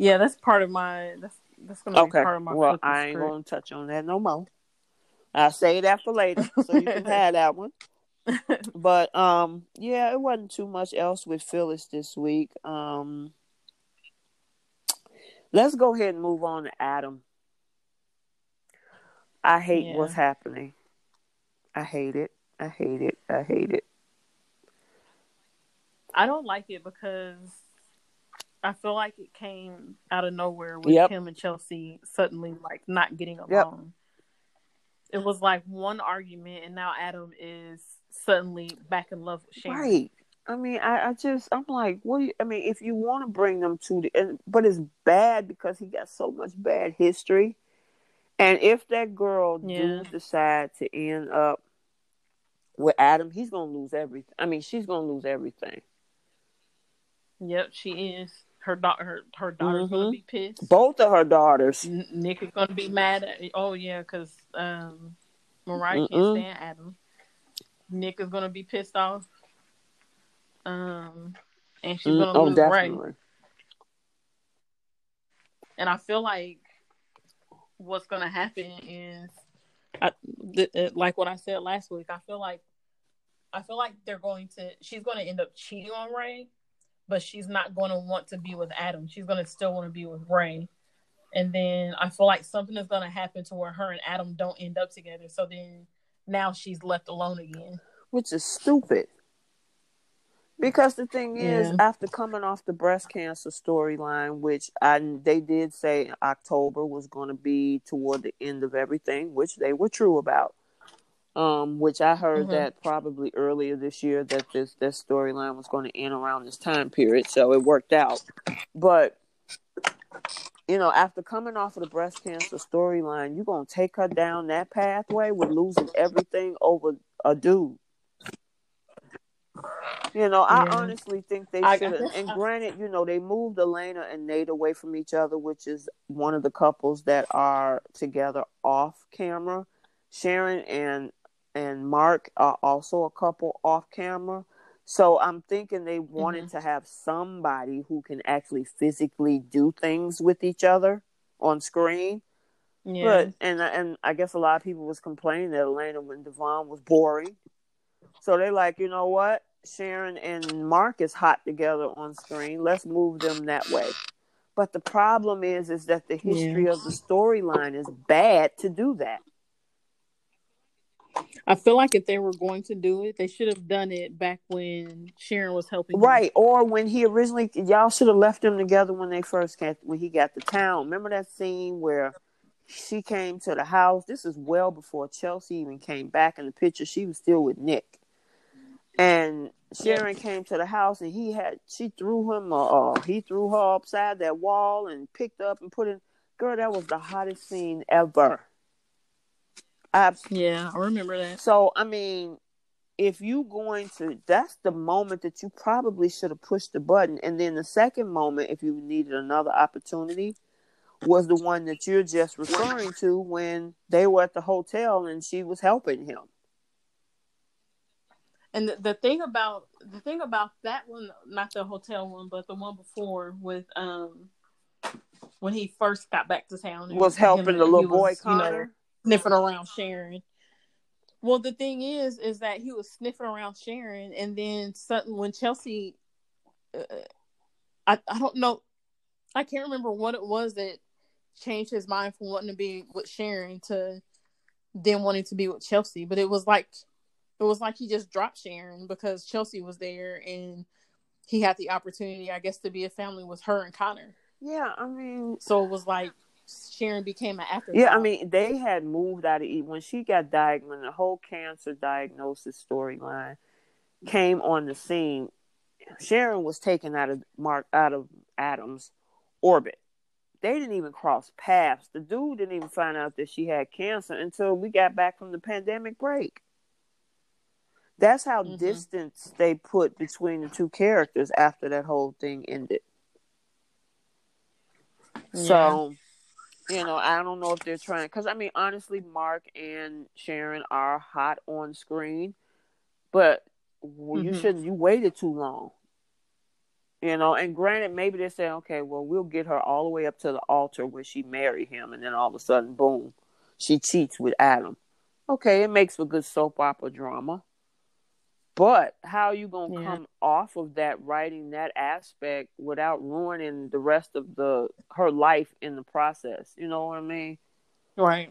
Yeah, that's part of my that's that's gonna Okay. be part of my Well, I ain't script. going to touch on that no more. I'll say that for later, *laughs* so you can have that one. *laughs* But um, yeah, it wasn't too much else with Phyllis this week. Um, let's go ahead and move on to Adam. I hate Yeah. what's happening. I hate it. I hate it. I hate it. I don't like it because I feel like it came out of nowhere with Yep. him and Chelsea suddenly like not getting along. It was like one argument, and now Adam is suddenly back in love with Sharon. Right. I mean, I, I just, I'm like, what you, I mean, if you want to bring them to the, and, but it's bad because he got so much bad history. And if that girl Yeah. do decide to end up with Adam, he's going to lose everything. I mean, she's going to lose everything. Yep, she is. Her daughter, her, her daughter's Mhm. gonna be pissed. Both of her daughters. N- Nick is gonna be mad at. Oh yeah, because um, Mariah Mm-mm. can't stand Adam. Nick is gonna be pissed off. Um, and she's Mm, gonna oh, lose Rey. And I feel like what's gonna happen is, I, th- uh, like what I said last week. I feel like, I feel like they're going to. She's going to end up cheating on Rey, but she's not going to want to be with Adam. She's going to still want to be with Rey. And then I feel like something is going to happen to where her and Adam don't end up together. So then now she's left alone again. Which is stupid. Because the thing is, Yeah. after coming off the breast cancer storyline, which I they did say October was going to be toward the end of everything, which they were true about. Um, which I heard Mhm. that probably earlier this year that this this storyline was going to end around this time period, so it worked out. But you know, after coming off of the breast cancer storyline, you're gonna take her down that pathway with losing everything over a dude. You know, I Yeah. honestly think they should have. And granted, you know, they moved Elena and Nate away from each other, which is one of the couples that are together off camera. Sharon and and Mark are also a couple off camera. So I'm thinking they wanted Mm-hmm. to have somebody who can actually physically do things with each other on screen. Yeah. But and and I guess a lot of people was complaining that Elena and Devon was boring. So they're like, you know what? Sharon and Mark is hot together on screen. Let's move them that way. But the problem is is that the history of the storyline is bad to do that. I feel like if they were going to do it, they should have done it back when Sharon was helping. him. Right. Or when he originally y'all should have left them together when they first got when he got to town. Remember that scene where she came to the house? This is well before Chelsea even came back in the picture. She was still with Nick. And Sharon came to the house and he had she threw him uh, uh he threw her upside that wall and picked up and put in girl that was the hottest scene ever. I Yeah, I remember that. so I mean, if you going to, that's the moment that you probably should have pushed the button, and then the second moment, if you needed another opportunity, was the one that you're just referring to when they were at the hotel and she was helping him. And the, the thing about the thing about that one, not the hotel one, but the one before with um when he first got back to town, was helping the little boy was, you know, sniffing around Sharon. Well, the thing is, is that he was sniffing around Sharon, and then suddenly when Chelsea, uh, I I don't know, I can't remember what it was that changed his mind from wanting to be with Sharon to then wanting to be with Chelsea, but it was like it was like he just dropped Sharon because Chelsea was there and he had the opportunity, I guess, to be a family with her and Connor. Yeah, I mean, so it was like Sharon became an afterthought. Yeah, I mean, they had moved out of when she got diagnosed. When the whole cancer diagnosis storyline came on the scene, Sharon was taken out of Mark out of Adam's orbit. They didn't even cross paths. The dude didn't even find out that she had cancer until we got back from the pandemic break. That's how mm-hmm. distance they put between the two characters after that whole thing ended. Yeah. So, you know, I don't know if they're trying because I mean, honestly, Mark and Sharon are hot on screen, but mm-hmm. you shouldn't. You waited too long. You know, and granted, maybe they're saying, okay, well, we'll get her all the way up to the altar where she married him, and then all of a sudden, boom, she cheats with Adam. Okay, it makes for good soap opera drama. But how are you gonna yeah. come off of that writing that aspect without ruining the rest of the her life in the process? You know what I mean? Right.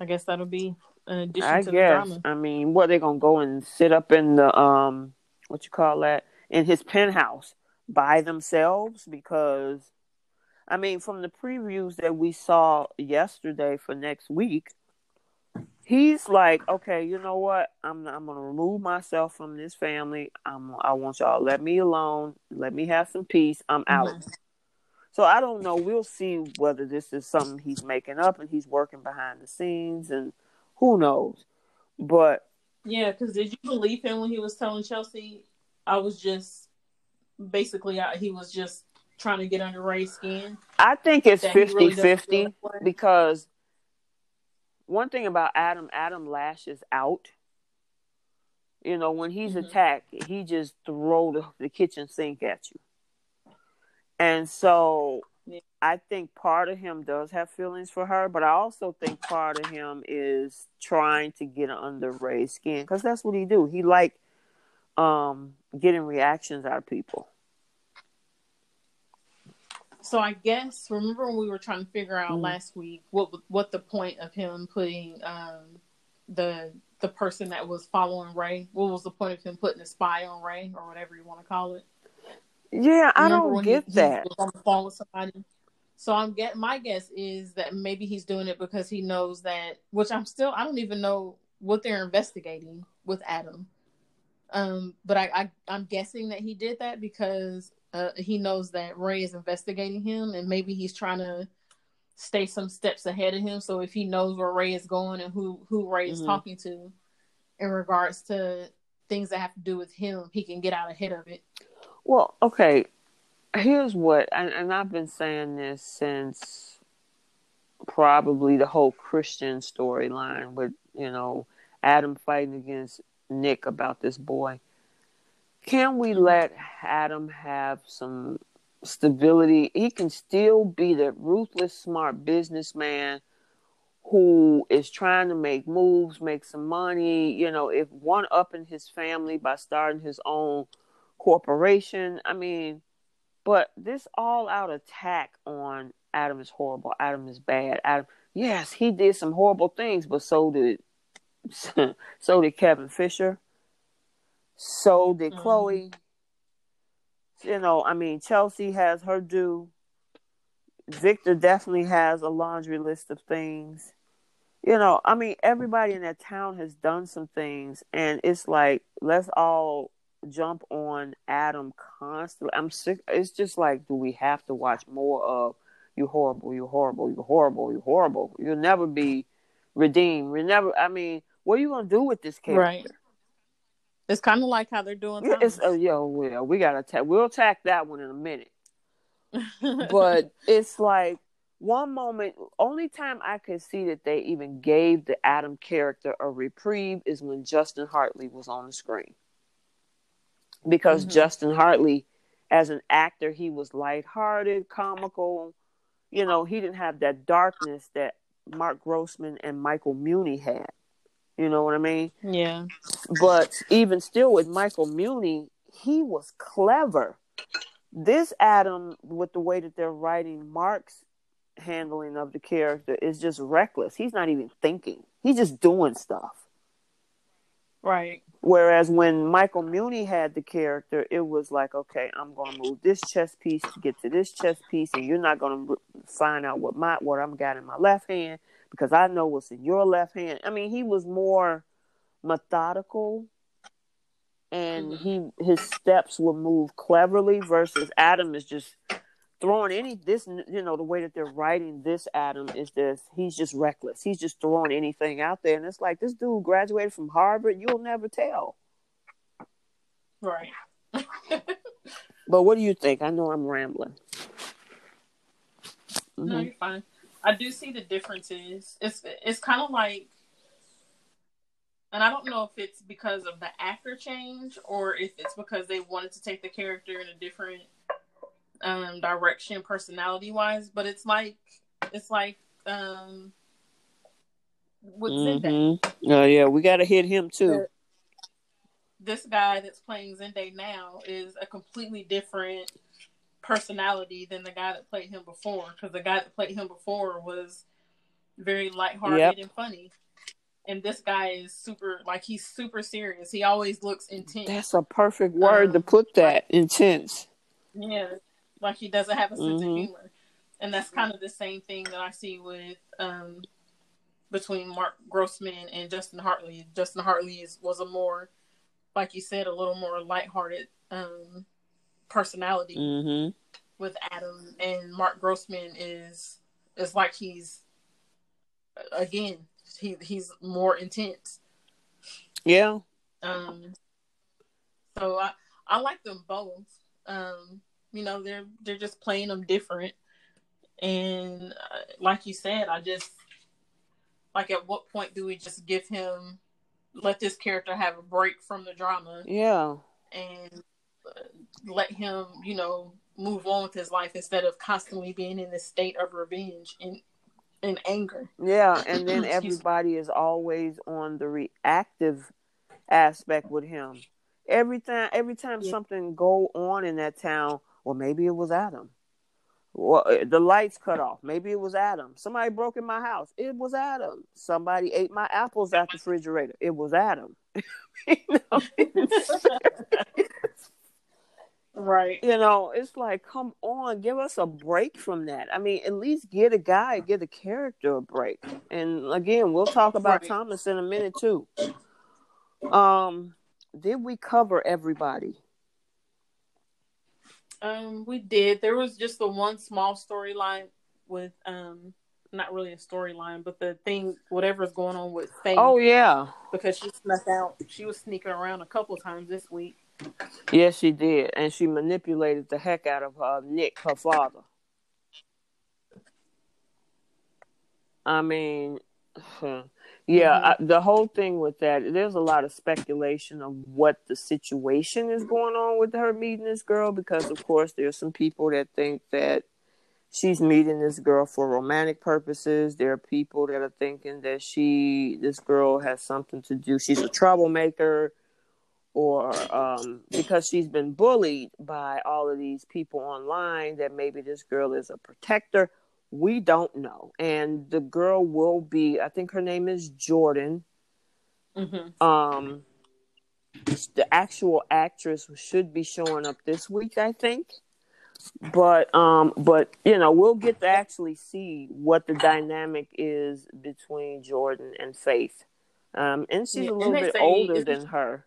I guess that'll be an addition I to guess. the drama. I mean, what they gonna go and sit up in the um what you call that in his penthouse by themselves because I mean from the previews that we saw yesterday for next week he's like, okay, you know what? I'm I'm gonna remove myself from this family. I'm I want y'all let me alone. Let me have some peace. I'm out. Mm-hmm. So I don't know. We'll see whether this is something he's making up and he's working behind the scenes, and who knows. But yeah, because did you believe him when he was telling Chelsea? I was just basically I, he was just trying to get under Rey's skin. I think it's 50 really 50 because one thing about Adam, Adam lashes out. You know, when he's mm-hmm. attacked, he just throw the, the, kitchen sink at you. And so yeah. I think part of him does have feelings for her, but I also think part of him is trying to get under Rey's skin because that's what he do. He like um, getting reactions out of people. So I guess remember when we were trying to figure out mm. last week what what the point of him putting um, the the person that was following Rey. What was the point of him putting a spy on Rey or whatever you want to call it? Yeah, I don't get he, that. He on the phone with somebody. So I'm get my guess is that maybe he's doing it because he knows that. Which I'm still I don't even know what they're investigating with Adam. Um, but I, I I'm guessing that he did that because uh, he knows that Rey is investigating him, and maybe he's trying to stay some steps ahead of him. So if he knows where Rey is going and who who Rey is mm-hmm. talking to, in regards to things that have to do with him, he can get out ahead of it. Well, okay. Here's what, and, and I've been saying this since probably the whole Christian storyline with you know Adam fighting against Nick about this boy. Can we let Adam have some stability? He can still be the ruthless, smart businessman who is trying to make moves, make some money, you know, if one up in his family by starting his own corporation. I mean, but this all out attack on Adam is horrible, Adam is bad. Adam yes, he did some horrible things, but so did *laughs* so did Kevin Fisher. So did mm-hmm. Chloe. You know, I mean, Chelsea has her due. Victor definitely has a laundry list of things. You know, I mean, everybody in that town has done some things, and it's like, let's all jump on Adam constantly. I'm sick. It's just like, do we have to watch more of you horrible, you horrible, you horrible, you horrible? You'll never be redeemed. You never. I mean, what are you gonna do with this character? Right. It's kind of like how they're doing. Yeah, it's, uh, yo, well, we got to attack. We'll attack that one in a minute. *laughs* but it's like, one moment, only time I could see that they even gave the Adam character a reprieve is when Justin Hartley was on the screen. Because mm-hmm. Justin Hartley, as an actor, he was lighthearted, comical. You know, he didn't have that darkness that Mark Grossman and Michael Muhney had. You know what I mean? Yeah. But even still, with Michael Muhney, he was clever. This Adam, with the way that they're writing Mark's handling of the character, is just reckless. He's not even thinking. He's just doing stuff. Right. Whereas when Michael Muhney had the character, it was like, okay, I'm going to move this chess piece to get to this chess piece, and you're not going to find out what my what I'm got in my left hand because I know what's in your left hand. I mean, he was more methodical and mm-hmm. he his steps will move cleverly versus Adam is just throwing any this you know the way that they're writing this Adam is this he's just reckless. He's just throwing anything out there and it's like this dude graduated from Harvard, you'll never tell. Right. *laughs* but what do you think? I know I'm rambling. Mm-hmm. No, you're fine. I do see the differences. It's it's kind of like, and I don't know if it's because of the actor change or if it's because they wanted to take the character in a different um, direction, personality wise. But it's like it's like um, with mm-hmm. Oh yeah, we got to hit him too. This guy that's playing Zende now is a completely different personality than the guy that played him before. Because the guy that played him before was very lighthearted yep. and funny. And this guy is super, like he's super serious. He always looks intense. That's a perfect word um, to put that like, intense. Yeah, like he doesn't have a sense mm-hmm. of humor, and that's kind of the same thing that I see with um, between Mark Grossman and Justin Hartley. Justin Hartley is, was a more, like you said, a little more lighthearted um, personality mm-hmm. with Adam, and Mark Grossman is is like he's again he he's more intense. Yeah. Um. So I I like them both. Um. You know they're they're just playing them different, and uh, like you said, I just like at what point do we just give him let this character have a break from the drama? Yeah. And let him, you know, move on with his life instead of constantly being in this state of revenge and and anger. Yeah, and *clears throat* then everybody is always on the reactive aspect with him. Every time every time yeah. something go on in that town, or maybe it was Adam. Well, uh, the lights cut off. Maybe it was Adam. Somebody broke in my house. It was Adam. Somebody ate my apples out the refrigerator. It was Adam. *laughs* *laughs* Right. You know, it's like, come on, give us a break from that. I mean, at least get a guy, get a character a break. And again, we'll talk about right. Thomas in a minute too. Um, did we cover everybody? Um, we did. There was just the one small storyline with um not really a storyline, but the thing whatever's going on with Faith. Oh yeah. Because she snuck out she was sneaking around a couple times this week. Yes, she did, and she manipulated the heck out of uh, Nick, her father. I mean, *sighs* yeah, mm-hmm. I, the whole thing with that, there's a lot of speculation of what the situation is going on with her meeting this girl, because of course there's some people that think that she's meeting this girl for romantic purposes. There are people that are thinking that she, this girl, has something to do. She's a troublemaker or um, because she's been bullied by all of these people online that maybe this girl is a protector. We don't know. And the girl will be, I think her name is Jordan. Mm-hmm. Um, the actual actress should be showing up this week, I think. But um, but you know, we'll get to actually see what the dynamic is between Jordan and Faith. Um, and she's yeah, a little bit older than her.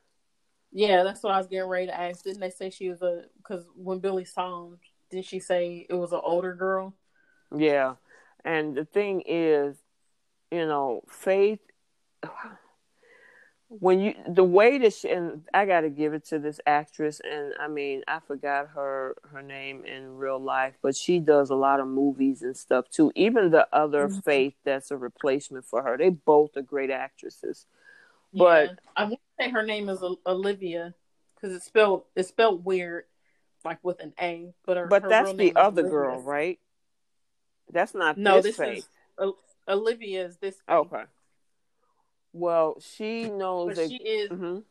Yeah, that's what I was getting ready to ask. Didn't they say she was a? Because when Billy saw him, did she say it was an older girl? Yeah, and the thing is, you know, Faith. *sighs* when you the way that she and I got to give it to this actress, and I mean I forgot her her name in real life, but she does a lot of movies and stuff too. Even the other Mhm. Faith that's a replacement for her, they both are great actresses. But- Yeah. I want to say her name is Alyvia because it's spelled it's spelled weird, like with an A. But her, But her that's the other Olivia. girl, right? That's not No, this, this is Olivia is this. Okay. Well, she knows that. she is. Mhm.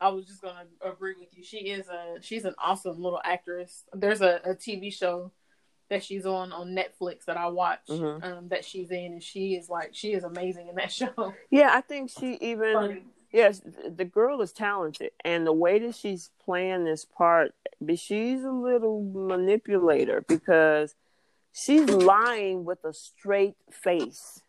I was just gonna agree with you. She is a she's an awesome little actress. There's a, a TV show that she's on on Netflix that I watch Mhm. um, that she's in, and she is like she is amazing in that *laughs* show. Yeah, I think she even. Funny. Yes, the girl is talented, and the way that she's playing this part, she's a little manipulator because she's lying with a straight face.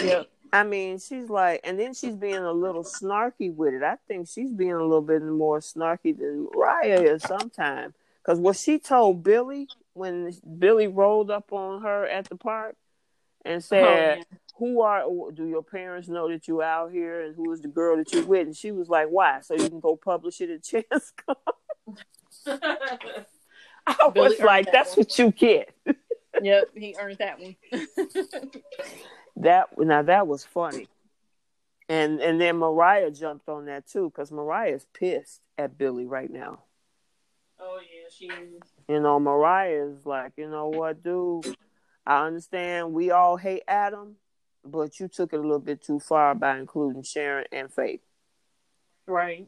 Yep. I mean, she's like, and then she's being a little snarky with it. I think she's being a little bit more snarky than Raya is sometimes. Because what she told Billy when Billy rolled up on her at the park and oh, said, Oh, yeah. Who are do your parents know that you out here and who is the girl that you with? And she was like why? So you can go publish it at *laughs* chance i *laughs* Billy was like that that's one. what you get. Yep, he earned that one. *laughs* that now that was funny. And and then mariah jumped on that too because mariah's pissed at billy right now. Oh yeah, she is. you know mariah is like you know what dude? I understand we all hate adam but you took it a little bit too far by including sharon and faith Right.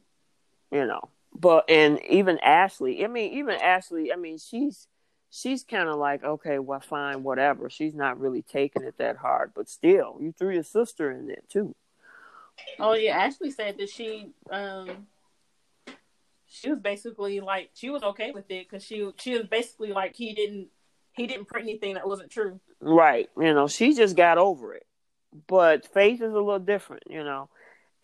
you know. But and even Ashley, I mean, even Ashley, I mean, she's she's kind of like, okay, well, fine, whatever. She's not really taking it that hard, but still, you threw your sister in there too. Oh yeah, Ashley said that she um she was basically like she was okay with it because she she was basically like he didn't he didn't print anything that wasn't true. Right. You know, she just got over it. But Faith is a little different, you know.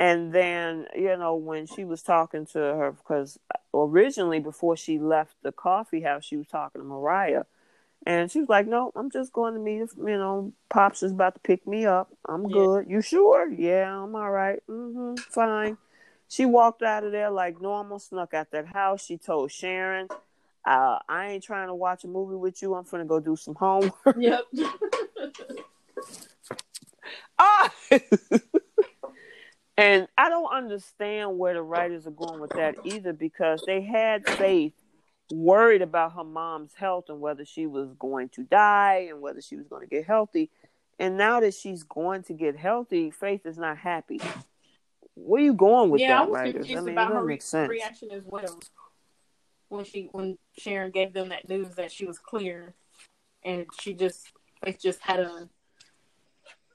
And then, you know, when she was talking to her, because originally before she left the coffee house, she was talking to Mariah. And she was like, no, I'm just going to meet, you know, Pops is about to pick me up. I'm Yeah. good. You sure? Yeah, I'm all right. Mm-hmm, fine. She walked out of there like normal, snuck out that house. She told Sharon, uh, I ain't trying to watch a movie with you. I'm finna go do some homework. Yep. *laughs* *laughs* Ah! *laughs* and I don't understand where the writers are going with that either because they had Faith worried about her mom's health and whether she was going to die and whether she was going to get healthy. And now that she's going to get healthy, Faith is not happy. Where are you going with yeah, I that, was writers? confused I mean, about her re- make sense. reaction as well when she when Sharon gave them that news that she was clear, and she just it just had a.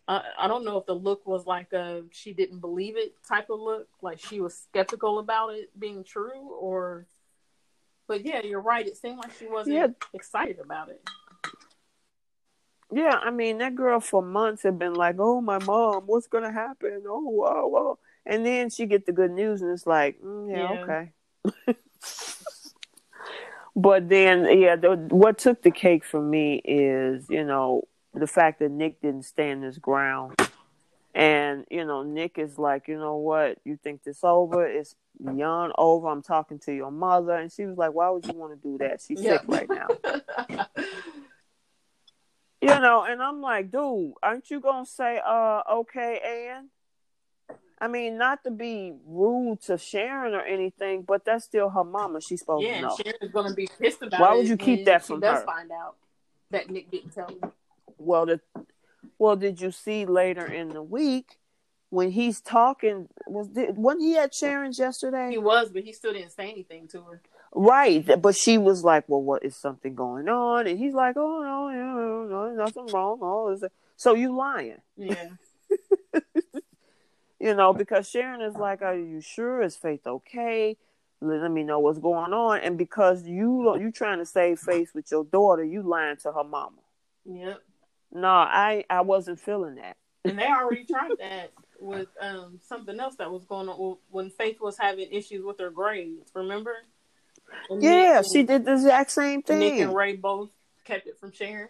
I, I don't know if the look was like a she didn't believe it type of look, like she was skeptical about it being true, or. But yeah, you're right. It seemed like she wasn't Yeah. excited about it. Yeah, I mean that girl for months had been like, "Oh, my mom, what's gonna happen?" Oh, wow, wow. And then she get the good news, and it's like, mm, "Yeah, Yeah. okay." *laughs* but then, yeah, the, what took the cake for me is, you know, the fact that Nick didn't stand his ground, and you know, Nick is like, "You know what? You think this over? It's beyond over. I'm talking to your mother," and she was like, "Why would you want to do that? She's Yeah. sick right now." *laughs* You know, and I'm like, dude, aren't you gonna say, uh, okay, Ann? I mean, not to be rude to Sharon or anything, but that's still her mama. She's supposed yeah, to know. Sharon's gonna be pissed about Why it. would you keep that she from does her? Find out that Nick didn't tell me. Well, the, well, did you see later in the week when he's talking? Was did, wasn't he at Sharon's yesterday? He was, but he still didn't say anything to her. Right, but she was like, "Well, what is something going on?" And he's like, "Oh no, no, no, nothing wrong." Oh, is? So you lying? Yeah. *laughs* you know, because Sharon is like, "Are you sure? Is Faith okay? Let, let me know what's going on." And because you you trying to save face with your daughter, you lying to her mama. Yep. No, I I wasn't feeling that. And they already tried that with um something else that was going on when Faith was having issues with her grades. Remember? And Yeah, Nick she did the exact same thing. Nick and. Rey both kept it from Sharon.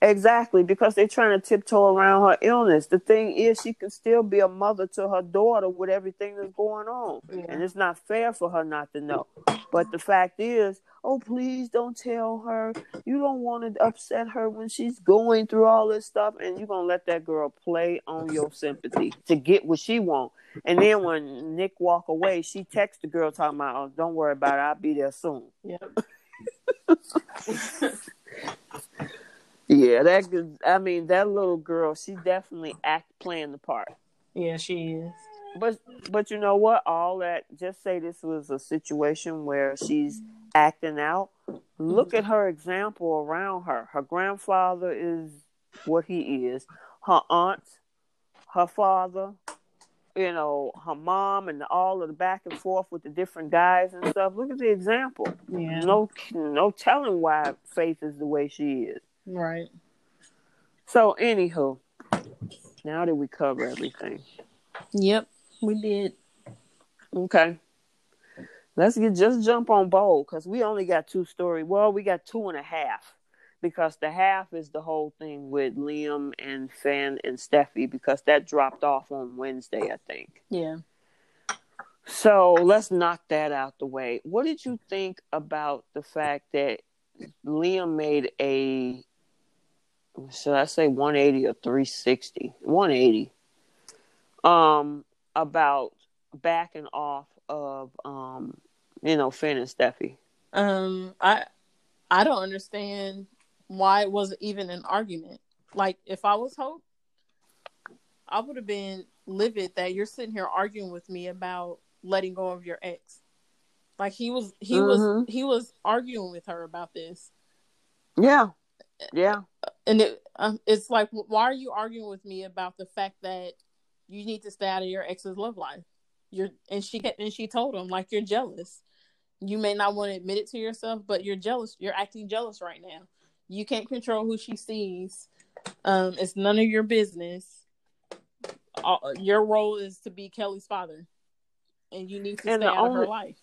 Exactly, because they're trying to tiptoe around her illness. The thing is, she can still be a mother to her daughter with everything that's going on. Yeah. And it's not fair for her not to know. But the fact is, oh, please don't tell her. You don't want to upset her when she's going through all this stuff. And you're going to let that girl play on your sympathy to get what she wants. And then when Nick walk away, she texts the girl talking about, oh, don't worry about it. I'll be there soon. Yep. *laughs* Yeah, that I mean that little girl, she definitely act playing the part. yeah, she is. But but you know what? All that just say this was a situation where she's acting out. Look at her example around her. Her grandfather is what he is. Her aunt, her father, you know, her mom, and all of the back and forth with the different guys and stuff. Look at the example. Yeah. No no telling why Faith is the way she is. Right. So, anywho, now that we cover everything, Yep. We did. okay, let's get just jump on bold because we only got two story. Well, we got two and a half because the half is the whole thing with Liam and Finn and Steffy because that dropped off on Wednesday, I think. Yeah. So let's knock that out the way. What did you think about the fact that Liam made a should I say 180 or 360? 180. Um about backing off of um you know Finn and Steffy. Um, I I don't understand why it wasn't even an argument. Like if I was Hope, I would have been livid that you're sitting here arguing with me about letting go of your ex. Like he was he Mhm. was he was arguing with her about this. Yeah. Yeah. And it um, it's like why are you arguing with me about the fact that you need to stay out of your ex's love life? You're and she and she told him like you're jealous. You may not want to admit it to yourself, but you're jealous. You're acting jealous right now. You can't control who she sees. Um, it's none of your business. All, your role is to be Kelly's father, and you need to And stay out of her life.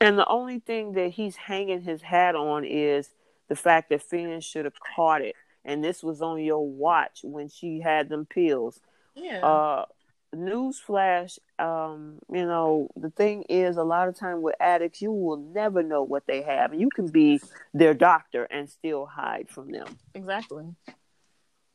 And the only thing that he's hanging his hat on is the fact that Finn should have caught it. And this was on your watch when she had them pills. Yeah, uh newsflash um you know the thing is a lot of time with addicts you will never know what they have and you can be their doctor and still hide from them exactly.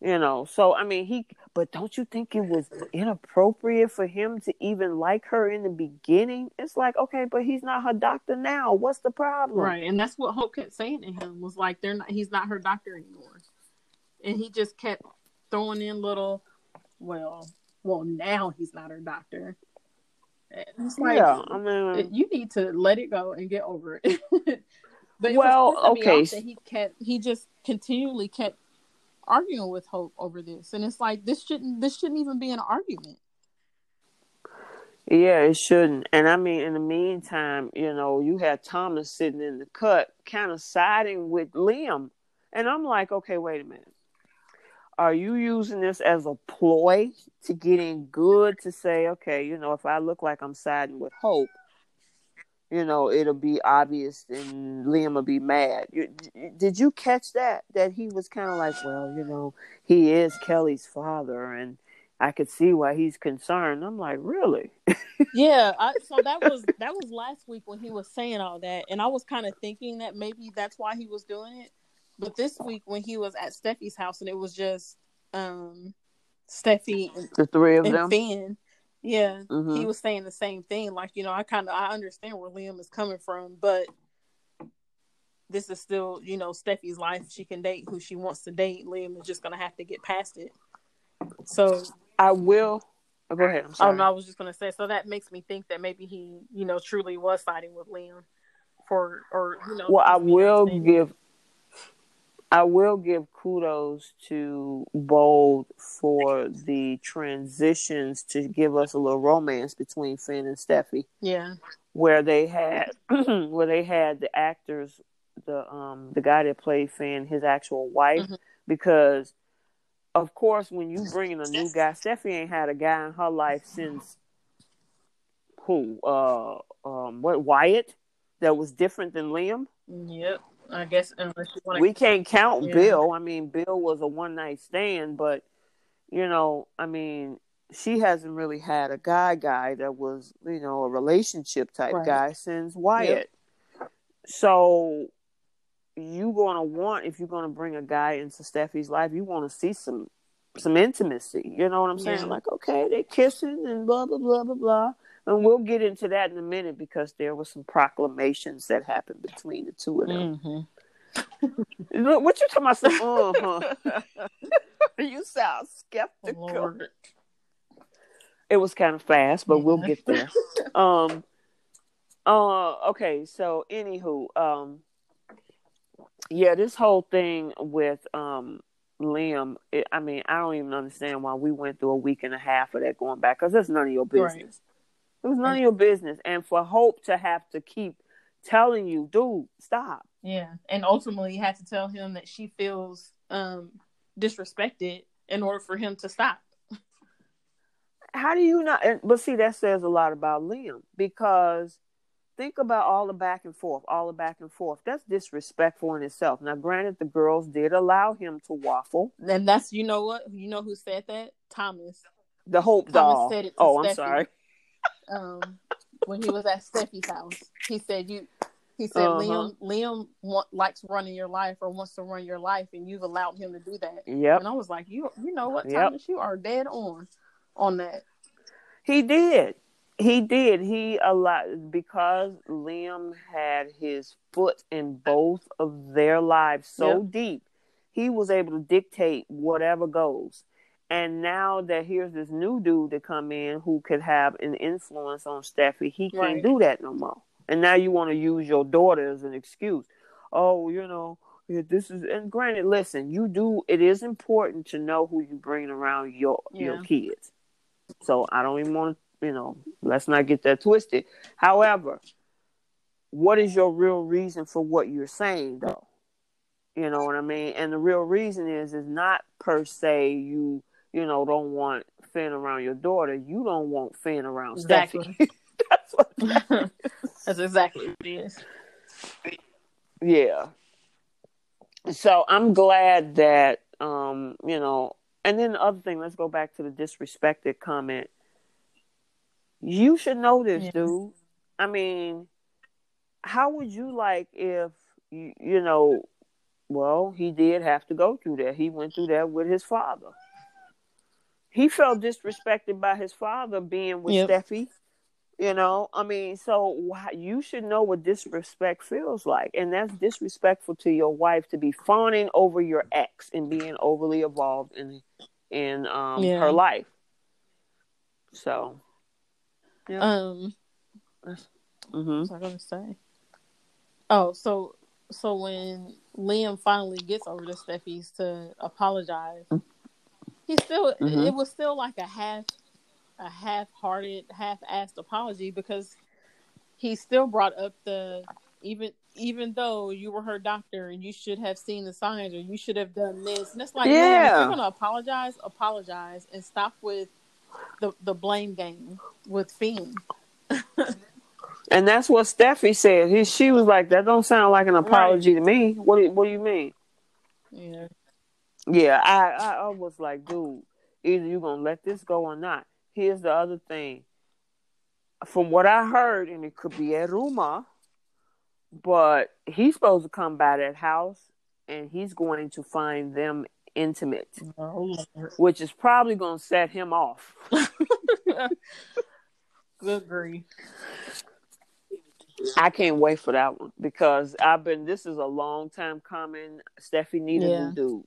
You know so i mean he but don't you think it was inappropriate for him to even like her in the beginning it's like okay but he's not her doctor now what's the problem Right, and that's what Hope kept saying to him was like, "They're not. He's not her doctor anymore," and he just kept throwing in little, well, well, now he's not her doctor. It's like, yeah i mean you need to let it go and get over it. *laughs* but it Well, was pissing me okay. he kept, he just continually kept arguing with Hope over this, and it's like this shouldn't, this shouldn't even be an argument. Yeah, it shouldn't. And I mean, in the meantime, you know, you had Thomas sitting in the cut, kind of siding with Liam. And I'm like, okay, wait a minute. Are you using this as a ploy to get in good to say, okay, you know, if I look like I'm siding with Hope, you know, it'll be obvious and Liam will be mad. You, did you catch that? That he was kind of like, well, you know, he is Kelly's father and I could see why he's concerned. I'm like, really? *laughs* yeah I, so that was that was last week when he was saying all that and i was kind of thinking that maybe that's why he was doing it but this week when he was at steffy's house and it was just um steffy and, The three of and them. finn yeah Mhm. he was saying the same thing like you know i kind of i understand where liam is coming from but this is still you know steffy's life she can date who she wants to date liam is just gonna have to get past it so I will. Oh, go ahead. I'm Oh sorry. no, I was just gonna say. So that makes me think that maybe he, you know, truly was siding with Liam for, or you know. Well, I will give. I will give kudos to Bold for the transitions to give us a little romance between Finn and Steffy, Yeah, where they had *clears throat* where they had the actors, the um the guy that played Finn, his actual wife, Mhm. because of course when you bring in a new guy, Steffy ain't had a guy in her life since who uh um what Wyatt? That was different than Liam. yep, I guess unless you want we can't count Yeah. Bill. I mean, Bill was a one night stand, but you know, I mean, she hasn't really had a guy guy that was, you know, a relationship type Right. guy since Wyatt. So you gonna want if you're gonna bring a guy into Steffy's life, you want to see some some intimacy. You know what I'm saying? Yeah. Like, okay, they kissing and blah blah blah blah blah. And we'll get into that in a minute because there were some proclamations that happened between the two of them. Mm-hmm. Look, What you talking about? Some, uh-huh. *laughs* you sound skeptical. Lord. It was kind of fast, but we'll get there. *laughs* um. Uh. Okay. So, anywho, um. Yeah, this whole thing with um Liam. It, I mean, I don't even understand why we went through a week and a half of that going back because that's none of your Right. It was none of your business, and for Hope to have to keep telling you, dude, stop. Yeah, and ultimately, you had to tell him that she feels um disrespected in order for him to stop. how do you not and, but see that says a lot about liam because think about all the back and forth all the back and forth. That's disrespectful in itself. Now granted the girls did allow him to waffle. And that's you know what? You know who said that? Thomas. the hope Thomas doll. said it oh i'm sorry um, when he was at Steffy's house. He said you. He said Uh-huh. Liam Liam want, likes running your life or wants to run your life, and you've allowed him to do that. yep And I was like, you you know what, Yep. Thomas, you are dead on on that. he did he did he allowed because liam had his foot in both of their lives so Yep. deep he was able to dictate whatever goes and now that here's this new dude to come in who could have an influence on Steffy, he can't Right. do that no more. And now you want to use your daughter as an excuse. Oh, you know, this is and granted, listen, you do it is important to know who you bring around your your kids. So I don't even want to, you know, let's not get that twisted. However, what is your real reason for what you're saying though? You know what I mean? And the real reason is is not per se you you know don't want Finn around your daughter. You don't want Finn around Exactly. Steffy. *laughs* That's what *laughs* That's exactly what it is. Yeah. So I'm glad that um, you know, and then the other thing, let's go back to the disrespected comment. You should know this, Yeah. dude. I mean, how would you like if you you know, well, he did have to go through that. He went through that with his father. He felt disrespected by his father being with Yep. Steffy. You know, I mean, so you should know what disrespect feels like, and that's disrespectful to your wife to be fawning over your ex and being overly involved in in um, Yeah. her life. So, Um, hmm what was I gonna say? Oh, so so when Liam finally gets over to Steffy's to apologize, he still Mhm. it was still like a half a half-hearted, half-assed apology because he still brought up the even even though you were her doctor and you should have seen the signs or you should have done this. And it's like, man, if Yeah. you're gonna apologize, apologize and stop with the the blame game with Finn. and that's what Steffy said. He, she was like, "That don't sound like an apology to me." What do, What do you mean? Yeah. Yeah, I, I, I was like, dude, either you're gonna let this go or not. Here's the other thing. From what I heard, and it could be a rumor, but he's supposed to come by that house and he's going to find them intimate, Oh, which is probably gonna set him off. *laughs* Good grief. I can't wait for that one because I've been. This is a long time coming. Steffy need a Yeah. new dude,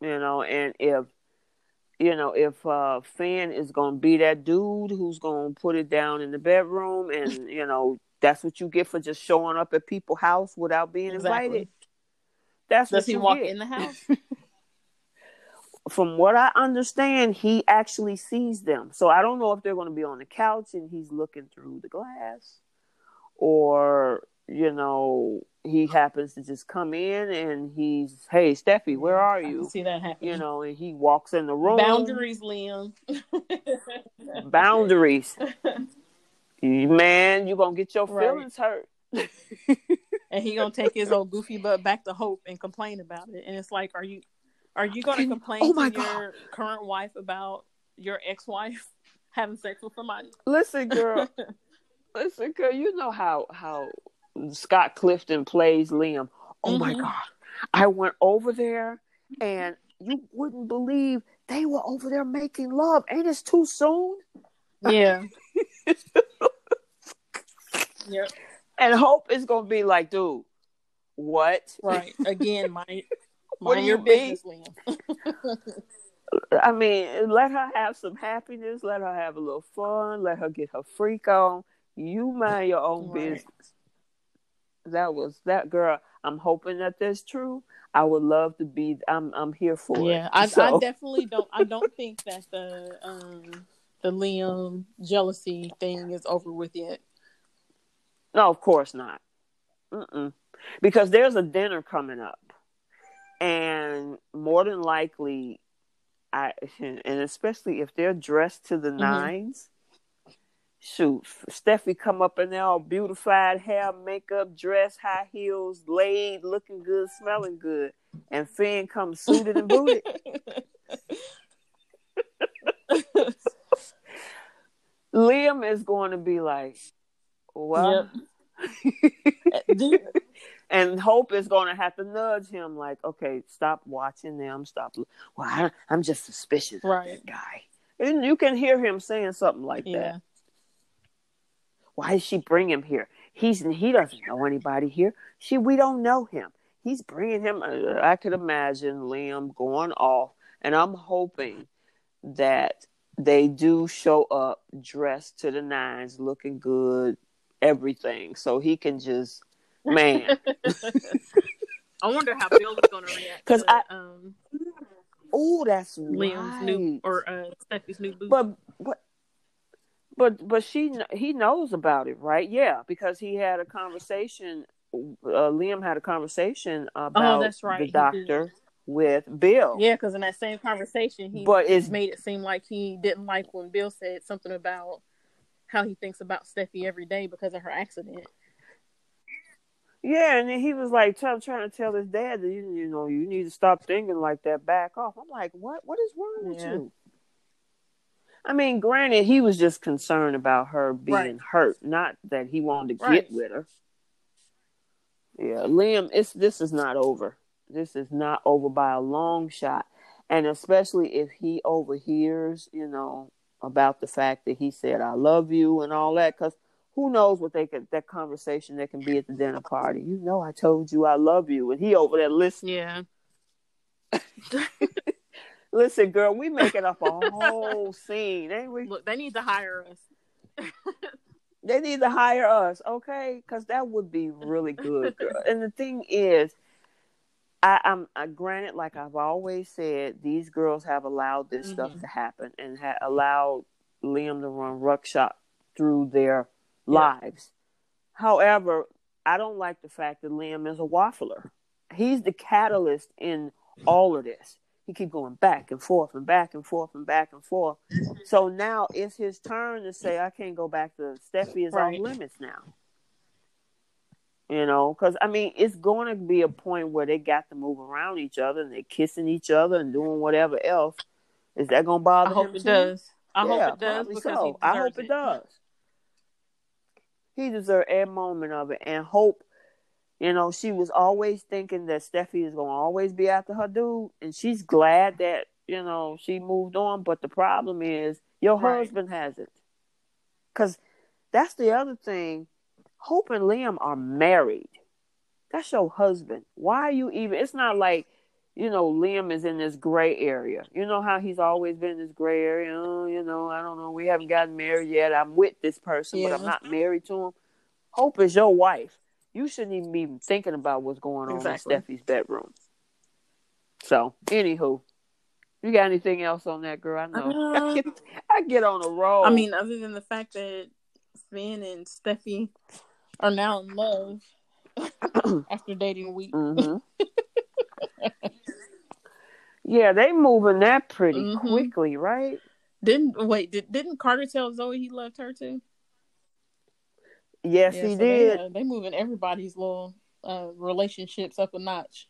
you know. And if you know if uh Finn is gonna be that dude who's gonna put it down in the bedroom, and *laughs* you know that's what you get for just showing up at people's house without being Exactly. invited. That's Does what he you walk get. in the house? *laughs* From what I understand, he actually sees them. So I don't know if they're going to be on the couch and he's looking through the glass, or you know he happens to just come in and he's, "Hey, Steffy, where are you?" see that happen. You know, and he walks in the room. Boundaries, Liam. Boundaries. *laughs* Man, you're gonna get your Right. feelings hurt. and he gonna take his old goofy butt back to Hope and complain about it. And it's like, are you are you gonna complain oh my to God. your current wife about your ex wife having sex with somebody? Listen, girl. *laughs* Listen, girl. You know how how Scott Clifton plays Liam. Oh my Mhm. God! I went over there, and you wouldn't believe they were over there making love. Ain't it too soon? yeah. *laughs* yep. And Hope is gonna be like, dude, what? Right. Again, mind, *laughs* What do your you business, Liam. I mean, let her have some happiness. Let her have a little fun. Let her get her freak on. You mind your own Right. business. That was that girl. I'm hoping that that's true. I would love to be. I'm I'm here for it. Yeah, I, I So- *laughs* definitely don't. I don't think that the um the Liam jealousy thing is over with yet. No, of course not. Mm-mm. Because there's a dinner coming up, and more than likely, I *laughs* and especially if they're dressed to the Mhm. nines. Shoot, Steffy come up in there all beautified, hair, makeup, dress, high heels, laid, looking good, smelling good, and Finn comes suited and booted. *laughs* Liam is going to be like, "What?" *laughs* Uh, Dude, and Hope is going to have to nudge him, like, okay, stop watching them. Stop. Well, I, I'm just suspicious of Right. that guy. And you can hear him saying something like yeah, that. Why did she bring him here? He's he doesn't know anybody here. She we don't know him. He's bringing him. uh, I could imagine Liam going off, and I'm hoping that they do show up dressed to the nines, looking good, everything, so he can just man. *laughs* *laughs* I wonder how Bill is going to react because I- um, Oh, that's Liam's right. new or uh, Steffy's new boo. but but but but she he knows about it, right? Yeah, because he had a conversation. Uh, Liam had a conversation about Oh, that's right, the he doctor with Bill. yeah, because in that same conversation, he But it's made it seem like he didn't like when Bill said something about how he thinks about Steffy every day because of her accident. yeah, and then he was like trying to tell his dad that you, you know you need to stop thinking like that. Back off. I'm like, what? What is wrong with you? I mean, granted, he was just concerned about her being Right. hurt, not that he wanted to Right. get with her. Yeah, Liam, it's this is not over. This is not over by a long shot, and especially if he overhears, you know, about the fact that he said "I love you" and all that, because who knows what they could that conversation that can be at the dinner party. You know, I told you I love you, and he over there listening. Yeah, *laughs* Listen, girl, we making up a *laughs* whole scene, ain't we? look, they need to hire us. *laughs* They need to hire us, okay? Because that would be really good. Girl. and the thing is, I, I'm I, granted, like I've always said, these girls have allowed this stuff Mhm. to happen and ha- allowed Liam to run ruckshot through their Yeah. lives. However, I don't like the fact that Liam is a waffler. He's the catalyst in all of this. He keep going back and forth and back and forth and back and forth. So now it's his turn to say, "I can't go back to Steffy is Right. off limits now." You know, because I mean, it's going to be a point where they got to move around each other and they're kissing each other and doing whatever else. Is that going to bother I hope him it does. I Yeah, hope it does because so. I hope deserves it does. He deserves every moment of it, and hope. You know, she was always thinking that Steffy is going to always be after her dude, and she's glad that you know she moved on. But the problem is, your Right. husband has it, because that's the other thing. Hope and Liam are married. That's your husband. Why are you even? It's not like you know, Liam is in this gray area. You know how he's always been in this gray area. Oh, you know, I don't know. We haven't gotten married yet. I'm with this person, but I'm not married to him. Hope is your wife. You shouldn't even be thinking about what's going on Exactly. in Steffy's bedroom. So, anywho, you got anything else on that, girl? I know. *laughs* Uh, I, get, I get on a roll. I mean, other than the fact that Finn and Steffy are now in love *clears throat* after dating a week. hmm yeah, they moving that pretty Mhm. quickly, right? Didn't wait? Did, didn't Carter tell Zoe he loved her too? Yes, Yeah, he so did. They, uh, they moving everybody's little uh, relationships up a notch.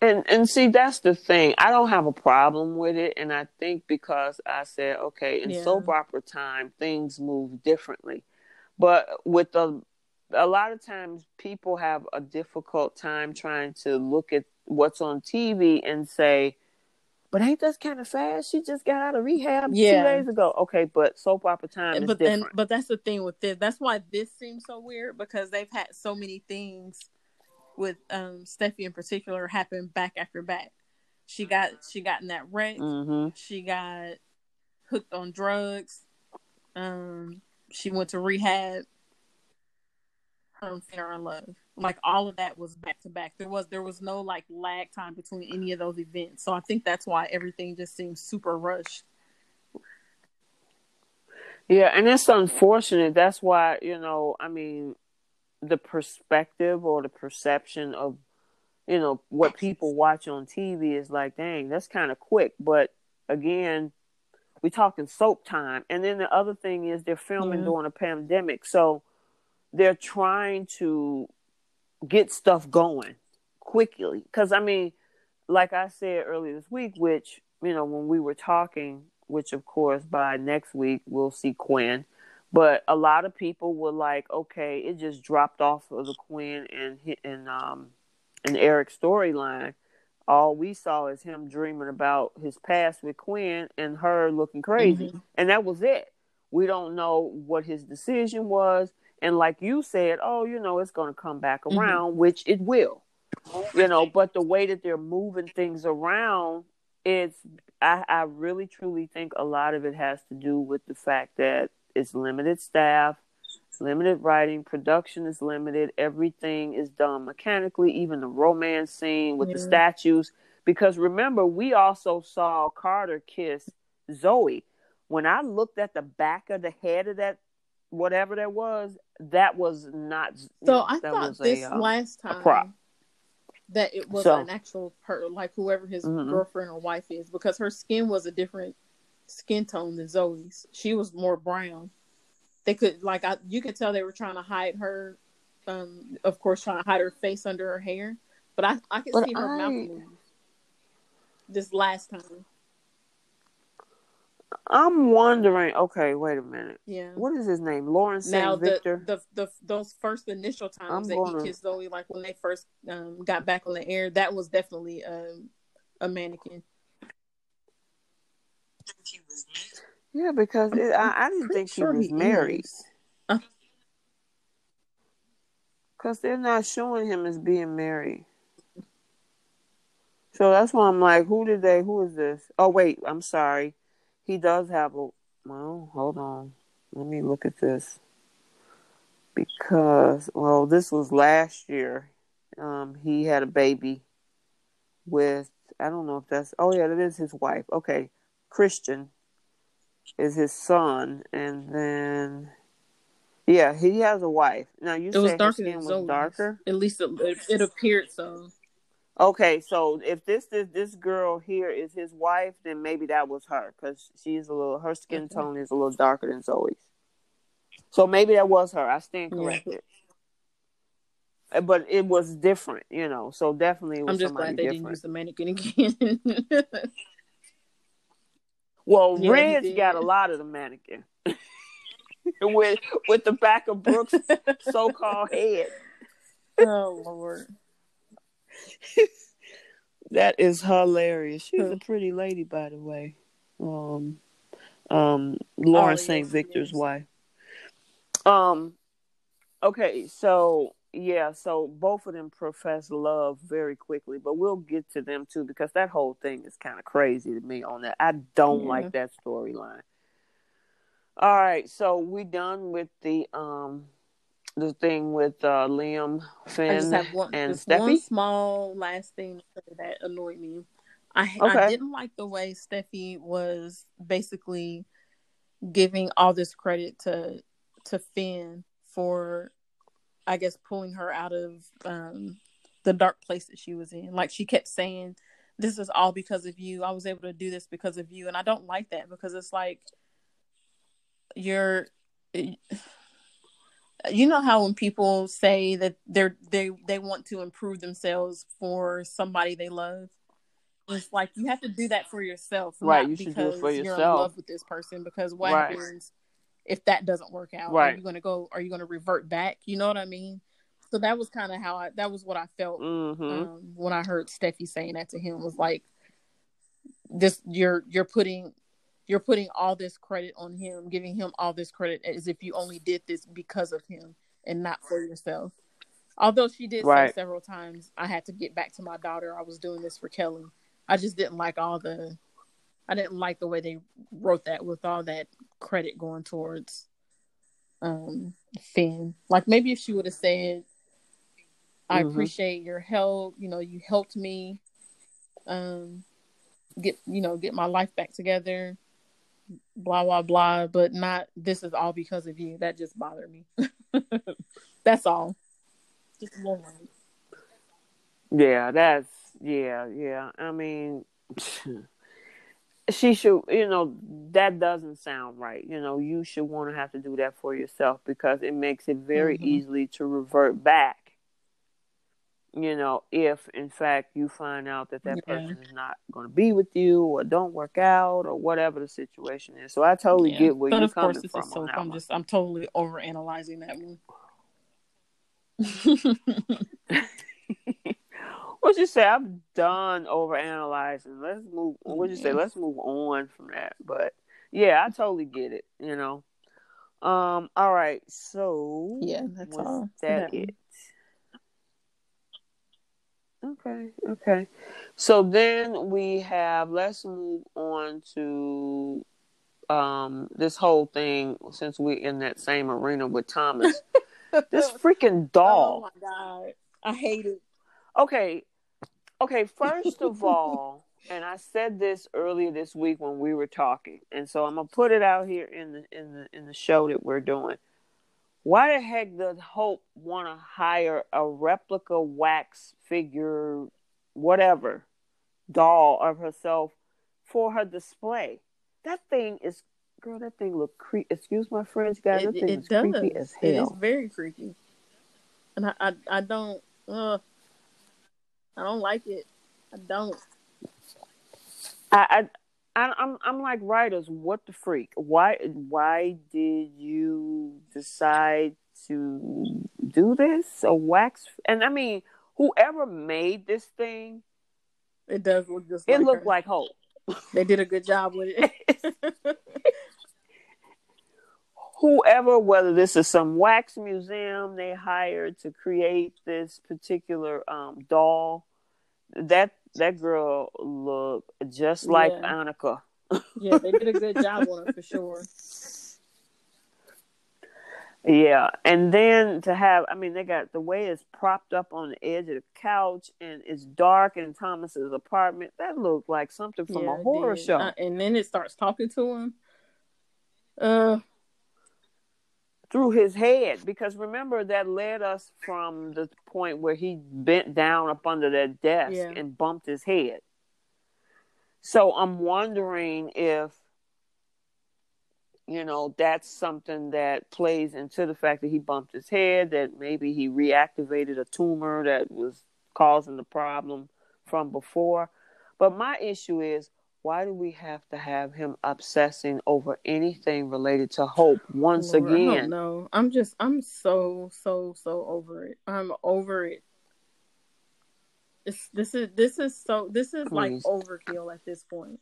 And and see that's the thing. I don't have a problem with it, and I think because I said okay, in Yeah. soap opera time things move differently, but with the a lot of times people have a difficult time trying to look at what's on TV and say, but ain't this kind of fast? She just got out of rehab Yeah. two days ago. Okay, but soap opera time is but then, different. but that's the thing with this. That's why this seems so weird because they've had so many things with um Steffy in particular happen back after back. She got she got in that wreck. hmm She got hooked on drugs. Um, she went to rehab. And Finn are in love. Like all of that was back to back. There was there was no like lag time between any of those events. So I think that's why everything just seems super rushed. Yeah, and it's unfortunate. That's why, you know, I mean, the perspective or the perception of, you know, what people watch on TV is like, dang, that's kind of quick. But again, we talking soap time. And then the other thing is they're filming Yeah. during a pandemic. So they're trying to get stuff going quickly. Because, I mean, like I said earlier this week, which, you know, when we were talking, which of course by next week we'll see Quinn. But a lot of people were like, okay, it just dropped off of the Quinn and and um and Eric storyline. All we saw is him dreaming about his past with Quinn and her looking crazy, Mhm. and that was it. We don't know what his decision was, and like you said, oh, you know, it's going to come back Mhm. around, which it will you know but the way that they're moving things around it's I, I really truly think a lot of it has to do with the fact that it's limited staff limited writing production is limited everything is done mechanically even the romance scene with the statues. Because remember we also saw carter kiss zoe. When i looked at the back of the head of that whatever that was that was not So I thought a, this um, last time that it was So- an actual per like whoever his Mhm. girlfriend or wife is because her skin was a different skin tone than Zoe's. She was more brown. They could like I you could tell they were trying to hide her um of course trying to hide her face under her hair. But I I could see her I- mouth move this last time. I'm wondering. Okay, wait a minute. Yeah. What is his name? Lawrence Saint Now the, Victor. the the those first initial times I'm that he kissed Zoe, like when they first um, got back on the air, that was definitely um, a mannequin. yeah, because it, I, I didn't think sure he was married. is. Because they're not showing him as being married. So that's why I'm like, who did they? Who is this? Oh wait, I'm sorry. He does have a. Well, hold on. Let me look at this. Because well, this was last year. Um, he had a baby with. I don't know if that's. Oh yeah, that is his wife. Okay, Christian is his son, and then yeah, he has a wife. Now you It was darker skin was Zoe's. darker. At least it, it, it appeared so. Okay, so if this is this girl here is his wife, then maybe that was her because she's a little her skin Okay. tone is a little darker than Zoe's. So maybe that was her. I stand Yeah. corrected. Uh, But it was different, you know. So definitely it was I'm just glad they didn't use the mannequin again. *laughs* Well, Yeah, he Red's got a lot of the mannequin *laughs* with with the back of Brooke's *laughs* so-called head. oh Lord. *laughs* That is hilarious. She's a pretty lady, by the way. Um, um, Lawrence St. Victor's wife. Um, okay, so yeah, so both of them profess love very quickly, but we'll get to them too because that whole thing is kind of crazy to me. On that, I don't Yeah. like that storyline. All right, so we done with the um the thing with uh Liam Finn I just have one, and just one Steffy. small last thing that annoyed me. I Okay. I didn't like the way Steffy was basically giving all this credit to to Finn for, I guess, pulling her out of um, the dark place that she was in. Like she kept saying, "This is all because of you. I was able to do this because of you," and I don't like that because it's like you're you know how when people say that they're they they want to improve themselves for somebody they love it's like you have to do that for yourself right you should do it for yourself you're in love with this person because what right. happens if that doesn't work out right. are you going to go are you going to revert back you know what i mean so that was kind of how i that was what i felt mm-hmm. um, when i heard steffy saying that to him was like this you're you're putting you're putting all this credit on him, giving him all this credit as if you only did this because of him and not for yourself. Although she did right. say several times, I had to get back to my daughter. I was doing this for Kelly. I just didn't like all the, I didn't like the way they wrote that with all that credit going towards um Finn. Like maybe if she would have said, "I mm-hmm. appreciate your help. You know, you helped me, um, get you know get my life back together blah blah blah, but not this is all because of you. That just bothered me. *laughs* that's all. Just one. Yeah, that's yeah, yeah. I mean *laughs* she should you know, that doesn't sound right. You know, you should want to have to do that for yourself because it makes it very mm-hmm. easily to revert back you know, if in fact you find out that that yeah. person is not going to be with you or don't work out or whatever the situation is. So I totally yeah. get where but you're coming course, from. So I'm just I'm totally over analyzing that one. *laughs* what you say? I'm done over analyzing. Let's move. *laughs* What you say? Let's move on from that. But yeah, I totally get it. You know. Um. All right. So yeah, that's all. That it. Okay, okay. So then we have let's move on to um this whole thing since we're in that same arena with Thomas. this *laughs* freaking doll. Oh my god. I hate it. Okay. Okay, first of *laughs* all, and I said this earlier this week when we were talking, and so I'm gonna put it out here in the in the in the show that we're doing. Why the heck does Hope want to hire a replica wax figure, whatever, doll of herself for her display? That thing is, girl, that thing look creepy. Excuse my French, guys. That thing it is does. creepy as hell. It is very creepy, and I, I, I don't, uh, I don't like it. I don't. I, I, I'm I'm like writers. What the freak? Why why did you decide to do this? A wax? And I mean, whoever made this thing, it does look just. It like looked her. like Hope. They did a good job with it. *laughs* whoever, whether this is some wax museum they hired to create this particular um, doll, that that girl looked just like yeah. Annika. yeah, they did a good job on her for sure. Yeah, and then to have, I mean, they got the way it's propped up on the edge of the couch, and it's dark in Thomas's apartment. That looked like something from yeah, a horror show. Uh, and then it starts talking to him. Uh, through his head because remember that led us from the point where he bent down up under that desk yeah. and bumped his head. So I'm wondering if you know that's something that plays into the fact that he bumped his head that maybe he reactivated a tumor that was causing the problem from before. But my issue is why do we have to have him obsessing over anything related to hope once Lord, again? No, I'm just I'm so so so over it. I'm over it. It's, this is this is so this is Please. like overkill at this point.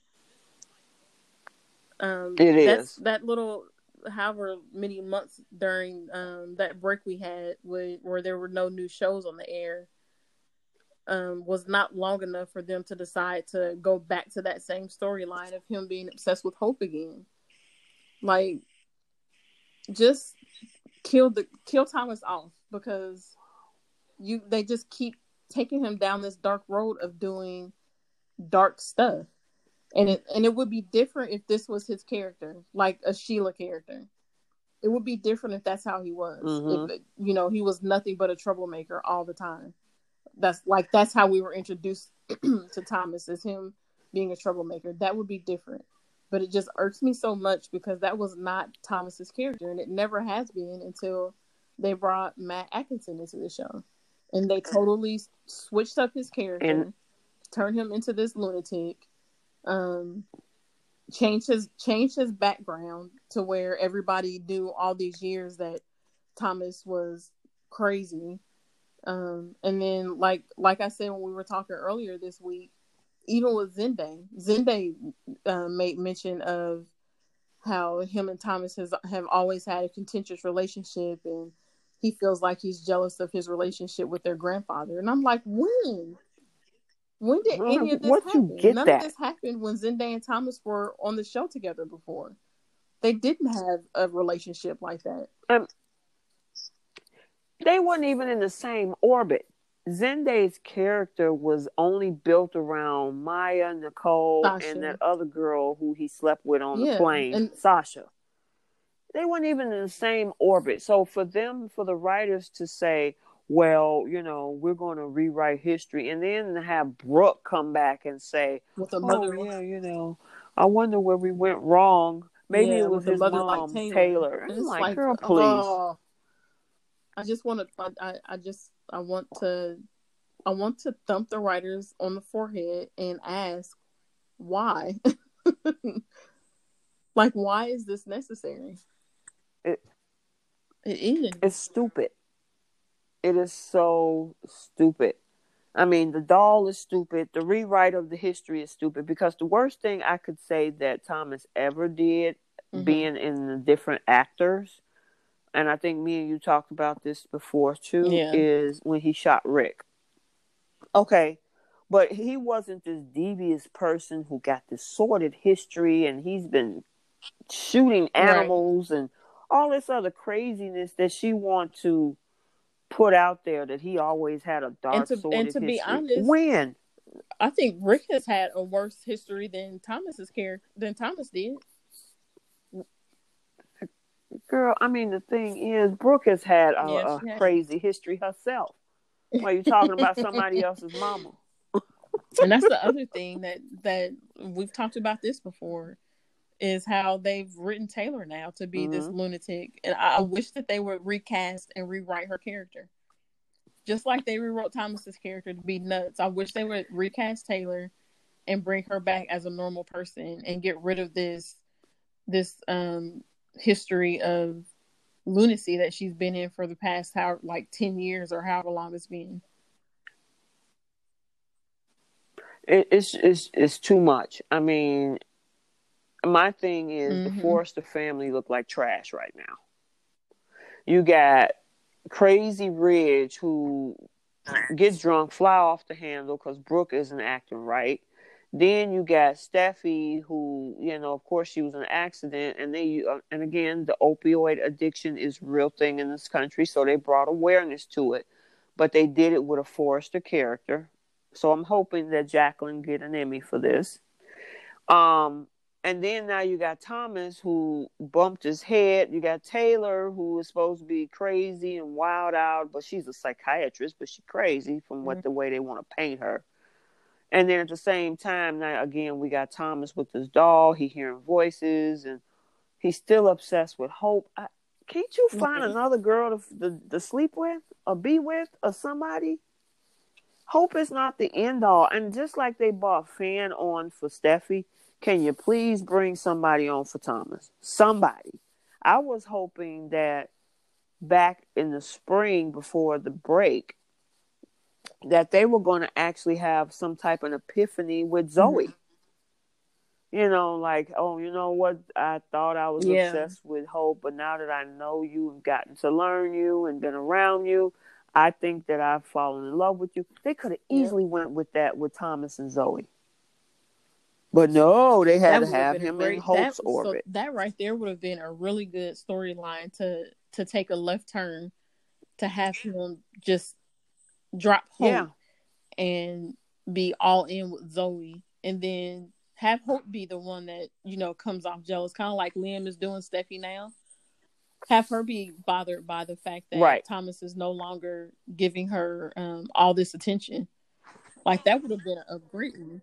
Um, it is that little however many months during um, that break we had where, where there were no new shows on the air um, was not long enough for them to decide to go back to that same storyline of him being obsessed with Hope again. Like, just kill the kill Thomas off because you they just keep taking him down this dark road of doing dark stuff. And it and it would be different if this was his character, like a Sheila character. It would be different if that's how he was. Mm-hmm. If you know, he was nothing but a troublemaker all the time that's like that's how we were introduced *clears throat* to Thomas as him being a troublemaker. That would be different. But it just irks me so much because that was not Thomas's character and it never has been until they brought Matt Atkinson into the show, and they totally switched up his character, and... turned him into this lunatic. Um, changed his changed his background to where everybody knew all these years that Thomas was crazy. Um, and then like like I said when we were talking earlier this week, even with Zende, Zende uh, made mention of how him and Thomas has have always had a contentious relationship, and he feels like he's jealous of his relationship with their grandfather. And I'm like, when? When did any of this happen? None that? of this happened when Zende and Thomas were on the show together before. They didn't have a relationship like that. Um, they weren't even in the same orbit. Zende's character was only built around Maya, Nicole, Sasha. and that other girl who he slept with on yeah, the plane, and- Sasha. They weren't even in the same orbit. So for them, for the writers to say, well, you know, we're going to rewrite history, and then have Brooke come back and say, With oh, mother yeah, you know, I wonder where we went wrong. Maybe yeah, it was his mom, like Taylor. Taylor. It's, like, like, girl, oh, please. Oh, I just want to. I, I just. I want to. I want to thump the writers on the forehead and ask why. *laughs* like, why is this necessary? It. It is. It's stupid. It is so stupid. I mean, the doll is stupid. The rewrite of the history is stupid because the worst thing I could say that Thomas ever did, mm-hmm. being in the different actors, and I think me and you talked about this before too, yeah. is when he shot Rick. Okay, but he wasn't this devious person who got this sordid history and he's been shooting animals right. and all this other craziness that she want to put out there that he always had a dark and to, sordid and to history. be honest when I think Rick has had a worse history than Thomas's character than Thomas did. Girl, I mean, the thing is, Brooke has had a, yes, a crazy history herself. Why are you talking about somebody *laughs* else's mama? and that's the other thing that that we've talked about this before is how they've written Taylor now to be mm-hmm. this lunatic, and I wish that they would recast and rewrite her character, just like they rewrote Thomas's character to be nuts. I wish they would recast Taylor and bring her back as a normal person and get rid of this this um history of lunacy that she's been in for the past how like 10 years or however long it's been. It, it's it's it's too much. I mean my thing is mm-hmm. the forrester family look like trash right now. You got crazy ridge who gets drunk fly off the handle because brooke isn't acting right then you got Steffy, who you know, of course, she was an accident, and they uh, and again, the opioid addiction is real thing in this country, so they brought awareness to it, but they did it with a Forrester character. So I'm hoping that Jacqueline get an Emmy for this. Um, and then now you got Thomas who bumped his head. You got Taylor who is supposed to be crazy and wild out, but she's a psychiatrist, but she's crazy from what mm-hmm. the way they want to paint her. And then at the same time, now again, we got Thomas with his doll. He hearing voices, and he's still obsessed with Hope. I, can't you find mm-hmm. another girl to, to, to sleep with, or be with, or somebody? Hope is not the end all. And just like they brought Finn on for Steffy, can you please bring somebody on for Thomas? Somebody. I was hoping that back in the spring before the break, that they were going to actually have some type of epiphany with Zoe. Mm-hmm. You know, like, oh, you know what? I thought I was yeah. obsessed with Hope, but now that I know you and gotten to learn you and been around you, I think that I've fallen in love with you. They could have easily yeah. went with that with Thomas and Zoe. But no, they had to have him great, in Hope's that, orbit. So that right there would have been a really good storyline to to take a left turn to have him just drop Hope yeah. and be all in with Zoe, and then have Hope be the one that you know comes off jealous, kind of like Liam is doing Steffy now. Have her be bothered by the fact that right. Thomas is no longer giving her um, all this attention. Like that would have been a great one.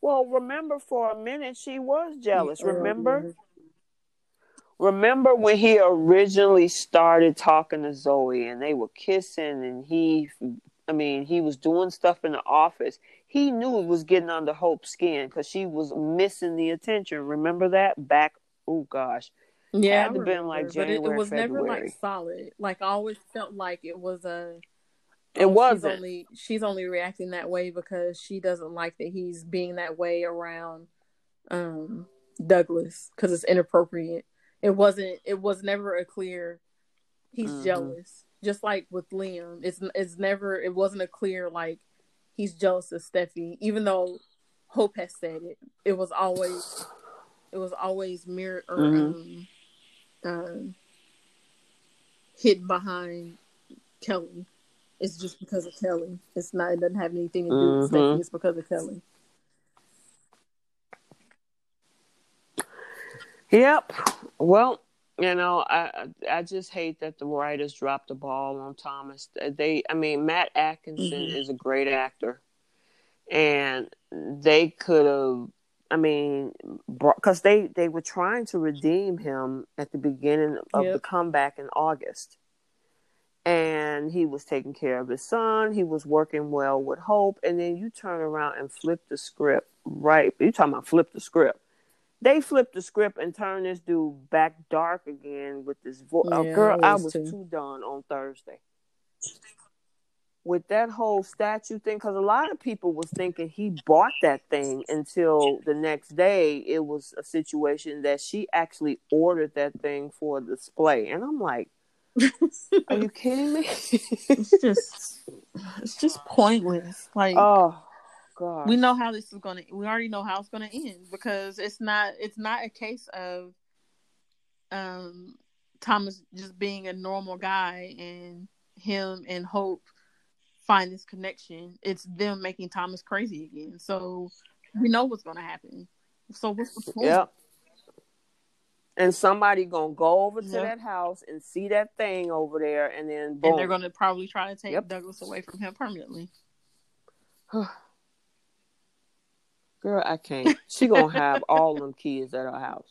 Well, remember for a minute she was jealous. Yeah, remember remember when he originally started talking to Zoe and they were kissing and he I mean, he was doing stuff in the office. He knew it was getting under Hope's skin because she was missing the attention. Remember that back? Oh gosh, yeah, it had to been like January, but it, it was February. never like solid. Like I always felt like it was a. It oh, wasn't. She's only she's only reacting that way because she doesn't like that he's being that way around um Douglas because it's inappropriate. It wasn't. It was never a clear. He's Mhm. jealous, just like with Liam. It's it's never. It wasn't a clear like he's jealous of Steffy, even though Hope has said it. It was always. It was always mirror or Mhm. um, um, hidden behind Kelly. It's just because of Kelly. It's not. It doesn't have anything to do with Mhm. Steffy. It's because of Kelly. Yep. Well, you know, I I just hate that the writers dropped the ball on Thomas. They, I mean, Matt Atkinson Mhm. is a great actor, and they could have. I mean, because they they were trying to redeem him at the beginning of Yep. the comeback in August, and he was taking care of his son. He was working well with Hope, and then you turn around and flip the script. Right? You talking about flip the script? They flipped the script and turned this dude back dark again with this voice. Uh, yeah, girl, I I was was too. too done on Thursday with that whole statue thing because a lot of people was thinking he bought that thing until the next day it was a situation that she actually ordered that thing for display and i'm like are you *laughs* kidding me it's just it's just pointless. Like *laughs* oh god we know how this is gonna we already know how it's gonna end because it's not it's not a case of um Thomas just being a normal guy and him and Hope find this connection. It's them making Thomas crazy again. So we know what's gonna happen. So what's the point? Yep. And somebody gonna go over to Yep. that house and see that thing over there, and then boom. And they're gonna probably try to take Yep. Douglas away from him permanently. *sighs* *sighs* *sighs* Girl, I can't. She gonna have all them kids at her house.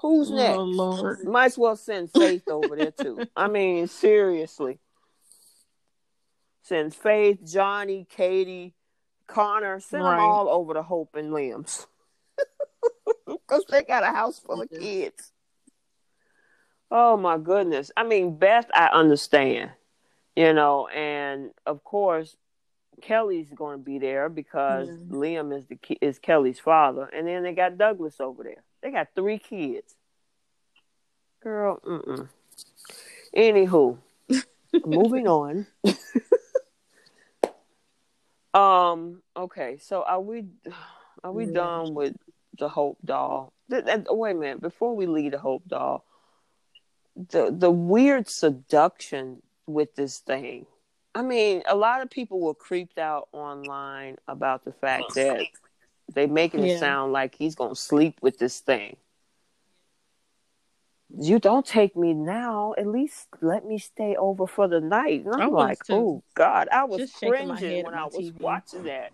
Who's oh, next? Oh Lord. Might as well send Faith over there too. I mean, seriously. Send Faith, Johnny, Katie, Connor. Send Right. them all over to Hope and Liam's. Because *laughs* they got a house full of kids. Oh my goodness. I mean, Beth, I understand, you know, and of course, Kelly's going to be there because Yeah. Liam is the ki- is Kelly's father, and then they got Douglas over there. They got three kids. Girl, mm-mm. Anywho, *laughs* moving on. um. Okay. So are we? Are we Yeah. done with the Hope doll? Th- th- wait a minute. Before we leave the Hope doll, the the weird seduction with this thing. I mean, a lot of people were creeped out online about the fact that they making it Yeah. sound like he's gonna sleep with this thing. You don't take me now. At least let me stay over for the night. And I I'm was like, too. oh God, I was Just cringing when I was TV. watching *laughs* that.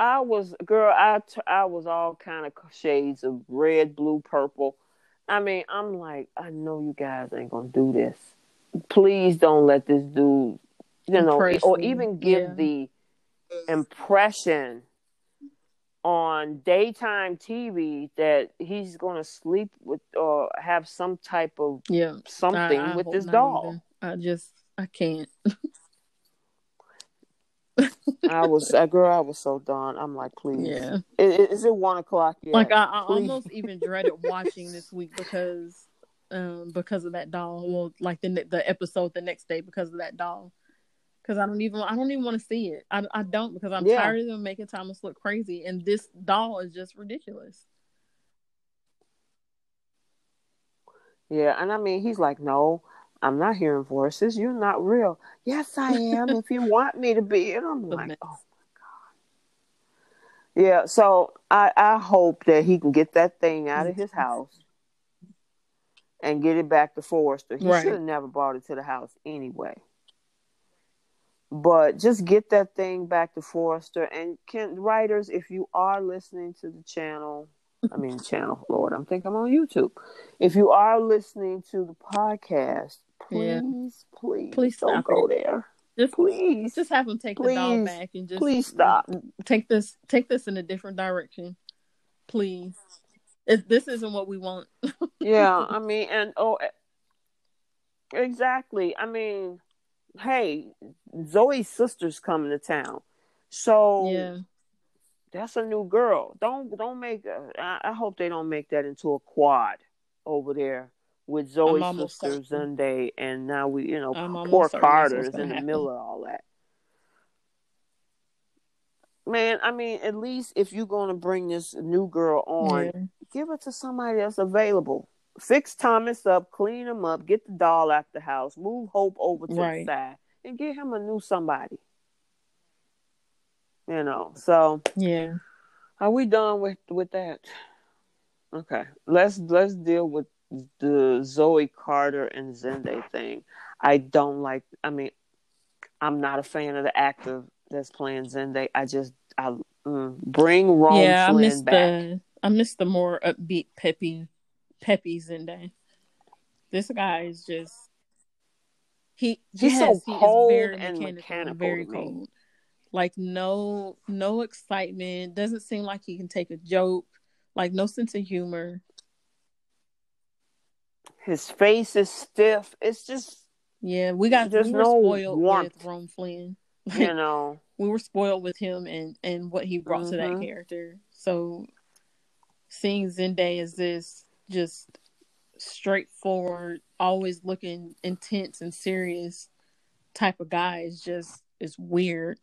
I was, girl, I, t- I was all kind of shades of red, blue, purple. I mean, I'm like, I know you guys ain't gonna do this. Please don't let this dude, you know, or even give Yeah. the impression on daytime TV that he's gonna sleep with or have some type of Yeah. something I- I with this doll. I just I can't. I was, uh, girl, I was so done. I'm like, please, Yeah. I- I- is it one o'clock yet? Like I, I almost even dreaded watching this week because um because of that doll. Well, like the the episode the next day because of that doll. Because I don't even I don't even want to see it. I I don't because I'm Yeah. tired of them making Thomas look crazy, and this doll is just ridiculous. Yeah, and I mean, he's like, no, I'm not hearing voices. You're not real. Yes, I am. if you *laughs* want me to be, and I'm The like, mess. oh my god. Yeah, so I I hope that he can get that thing out of his house and get it back to Forrester. He Right. should have never brought it to the house anyway. But just get that thing back to Forrester and can writers, if you are listening to the channel, I mean channel. Lord, I'm thinking I'm on YouTube. If you are listening to the podcast, please, Yeah. please, Please don't go it. there. Just Please, just have them take the please, dog back and just please stop. take this take this in a different direction, please. It, this isn't what we want. *laughs* yeah, I mean, and oh, exactly. I mean, hey, Zoe's sister's coming to town, so yeah, that's a new girl. Don't don't make. A, I, I hope they don't make that into a quad over there with Zoe's sister certain. Zende, and now we, you know, I'm poor Carter is in the happen. middle of all that. Man, I mean, at least if you're going to bring this new girl on, yeah, give it to somebody that's available. Fix Thomas up, clean him up, get the doll out the house, move Hope over to Right. the side, and get him a new somebody. You know, so yeah. are we done with with that? Okay, let's let's deal with the Zoe Carter and Zende thing. I don't like. I mean, I'm not a fan of the actor that's playing Zende. I just I mm, bring Rome yeah, Flynn back. the I miss the more upbeat, peppy, peppy Zende. This guy is just he. He's so yes, he is cold very and mechanical, mechanical very cold. Like no, no excitement. Doesn't seem like he can take a joke. Like no sense of humor. His face is stiff. It's just Yeah, we got There's we were no spoiled warmth. with Rome Flynn. you *laughs* know. we were spoiled with him and and what he brought to that Mhm. character. So seeing Zendaya as this just straightforward, always looking intense and serious type of guy is just is weird.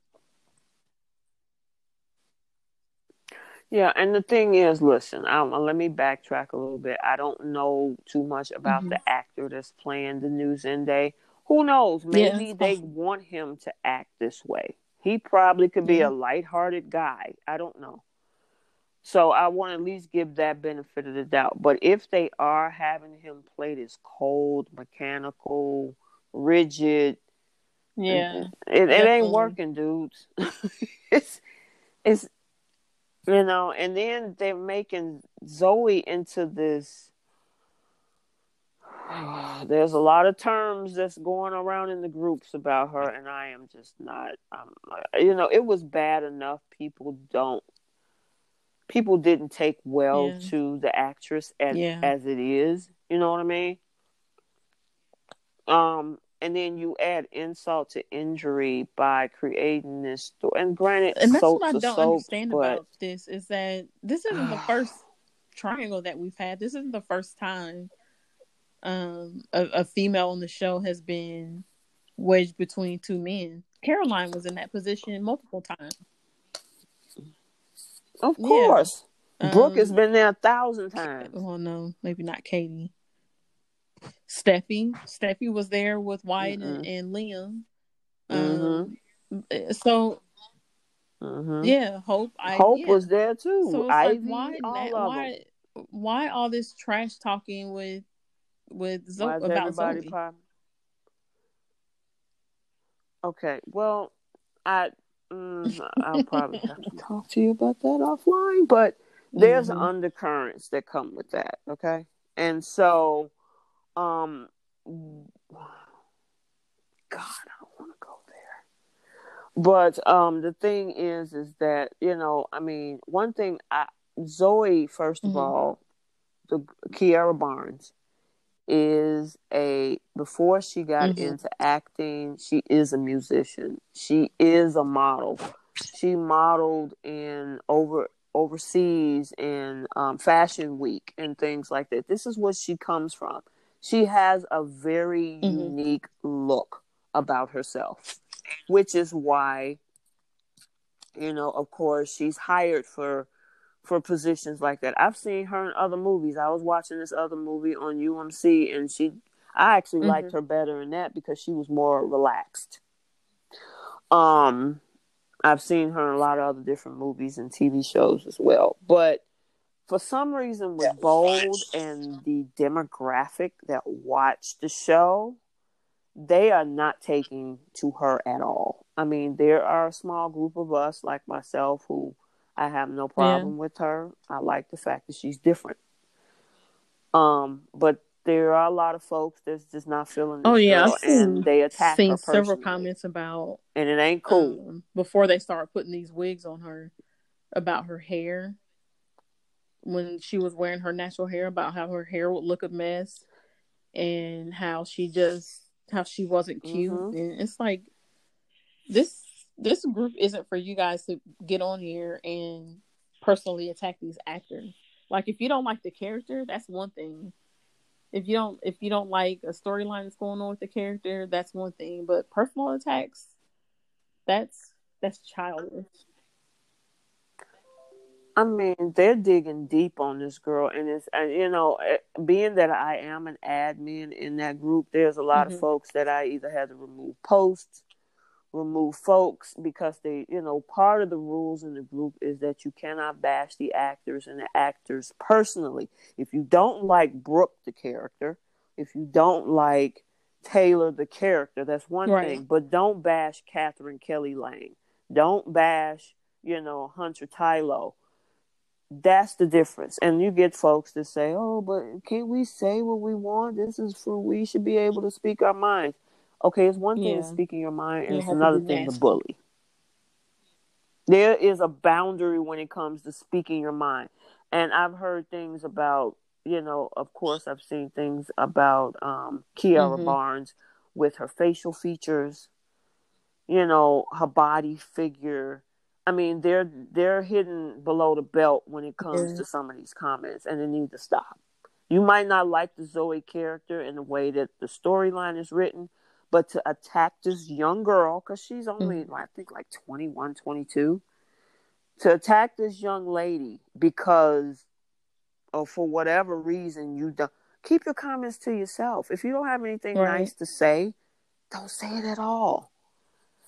Yeah, and the thing is, listen, um, let me backtrack a little bit. I don't know too much about Mhm. the actor that's playing the new Zende. Who knows? Maybe it's they possible. want him to act this way. He probably could be Yeah. a lighthearted guy. I don't know. So I want to at least give that benefit of the doubt. But if they are having him play this cold, mechanical, rigid, Yeah. it, it ain't working, dudes. *laughs* it's it's you know, and then they're making Zoe into this. *sighs* There's a lot of terms that's going around in the groups about her, and I am just not. Um, you know, it was bad enough. People don't. People didn't take well Yeah. to the actress as Yeah. as it is. You know what I mean? Um, and then you add insult to injury by creating this story. And granted, And that's what I don't soaps, understand but about this is that this isn't the *sighs* first triangle that we've had. This isn't the first time um a, a female on the show has been wedged between two men. Caroline was in that position multiple times. Of Yeah. course, Brooke has Um, been there a thousand times. Well, no, maybe not Katie. Steffy, Steffy was there with Wyatt and, and Liam. Um, so hmm yeah, Hope. I Hope yeah. was there too. So Ivy, like why all that, of why why all this trash talking with with. Zo- about Zoe? pop? Okay, well, I mm, I'll probably have to *laughs* talk to you about that offline, but there's Mhm. undercurrents that come with that. Okay, and so, um, God, I don't want to go there. But um, the thing is, is that you know, I mean, one thing, I Zoe, 1st of Mhm. all, the Kiara Barnes is a before she got Mhm. into acting, she is a musician. She is a model. She modeled in over overseas in um, Fashion Week and things like that. This is where she comes from. She has a very Mhm. unique look about herself, which is why, you know, of course, she's hired for for positions like that. I've seen her in other movies. I was watching this other movie on UMC, and she, I actually Mhm. liked her better in that because she was more relaxed. Um, I've seen her in a lot of other different movies and TV shows as well, but for some reason, with Bold and the demographic that watch the show, they are not taking to her at all. I mean, there are a small group of us like myself who I have no problem yeah. with her. I like the fact that she's different. Um, but there are a lot of folks that's just not feeling. oh yeah, I've seen, they attack seen several comments about, and it ain't cool. Um, before they start putting these wigs on her, about her hair when she was wearing her natural hair, about how her hair would look a mess, and how she just how she wasn't cute, mm-hmm. and it's like this this group isn't for you guys to get on here and personally attack these actors. Like if you don't like the character, that's one thing. If you don't if you don't like a storyline that's going on with the character, that's one thing. But personal attacks, that's that's childish. I mean, they're digging deep on this girl, and it's and you know, eh, being that I am an admin in that group, there's a lot mm-hmm. of folks that I either had to remove posts remove folks because they, you know, part of the rules in the group is that you cannot bash the actors and the actors personally. If you don't like Brooke, the character, if you don't like Taylor, the character, that's one right. thing, but don't bash Katherine Kelly Lang. Don't bash, you know, Hunter Tylo. That's the difference. And you get folks that say, oh, but can't we say what we want? This is for, we should be able to speak our minds. Okay, it's one thing yeah. speaking your mind, and it's another thing to bully. There is a boundary when it comes to speaking your mind. And I've heard things about, you know, of course, I've seen things about um, Kiara mm-hmm. Barnes with her facial features, you know, her body figure. I mean, they're they're hidden below the belt when it comes yeah. to some of these comments, and they need to stop. You might not like the Zoe character in the way that the storyline is written, but to attack this young girl because she's only mm-hmm. i think like 21 22 to attack this young lady because or for whatever reason you don't keep your comments to yourself. If you don't have anything right. nice to say don't say it at all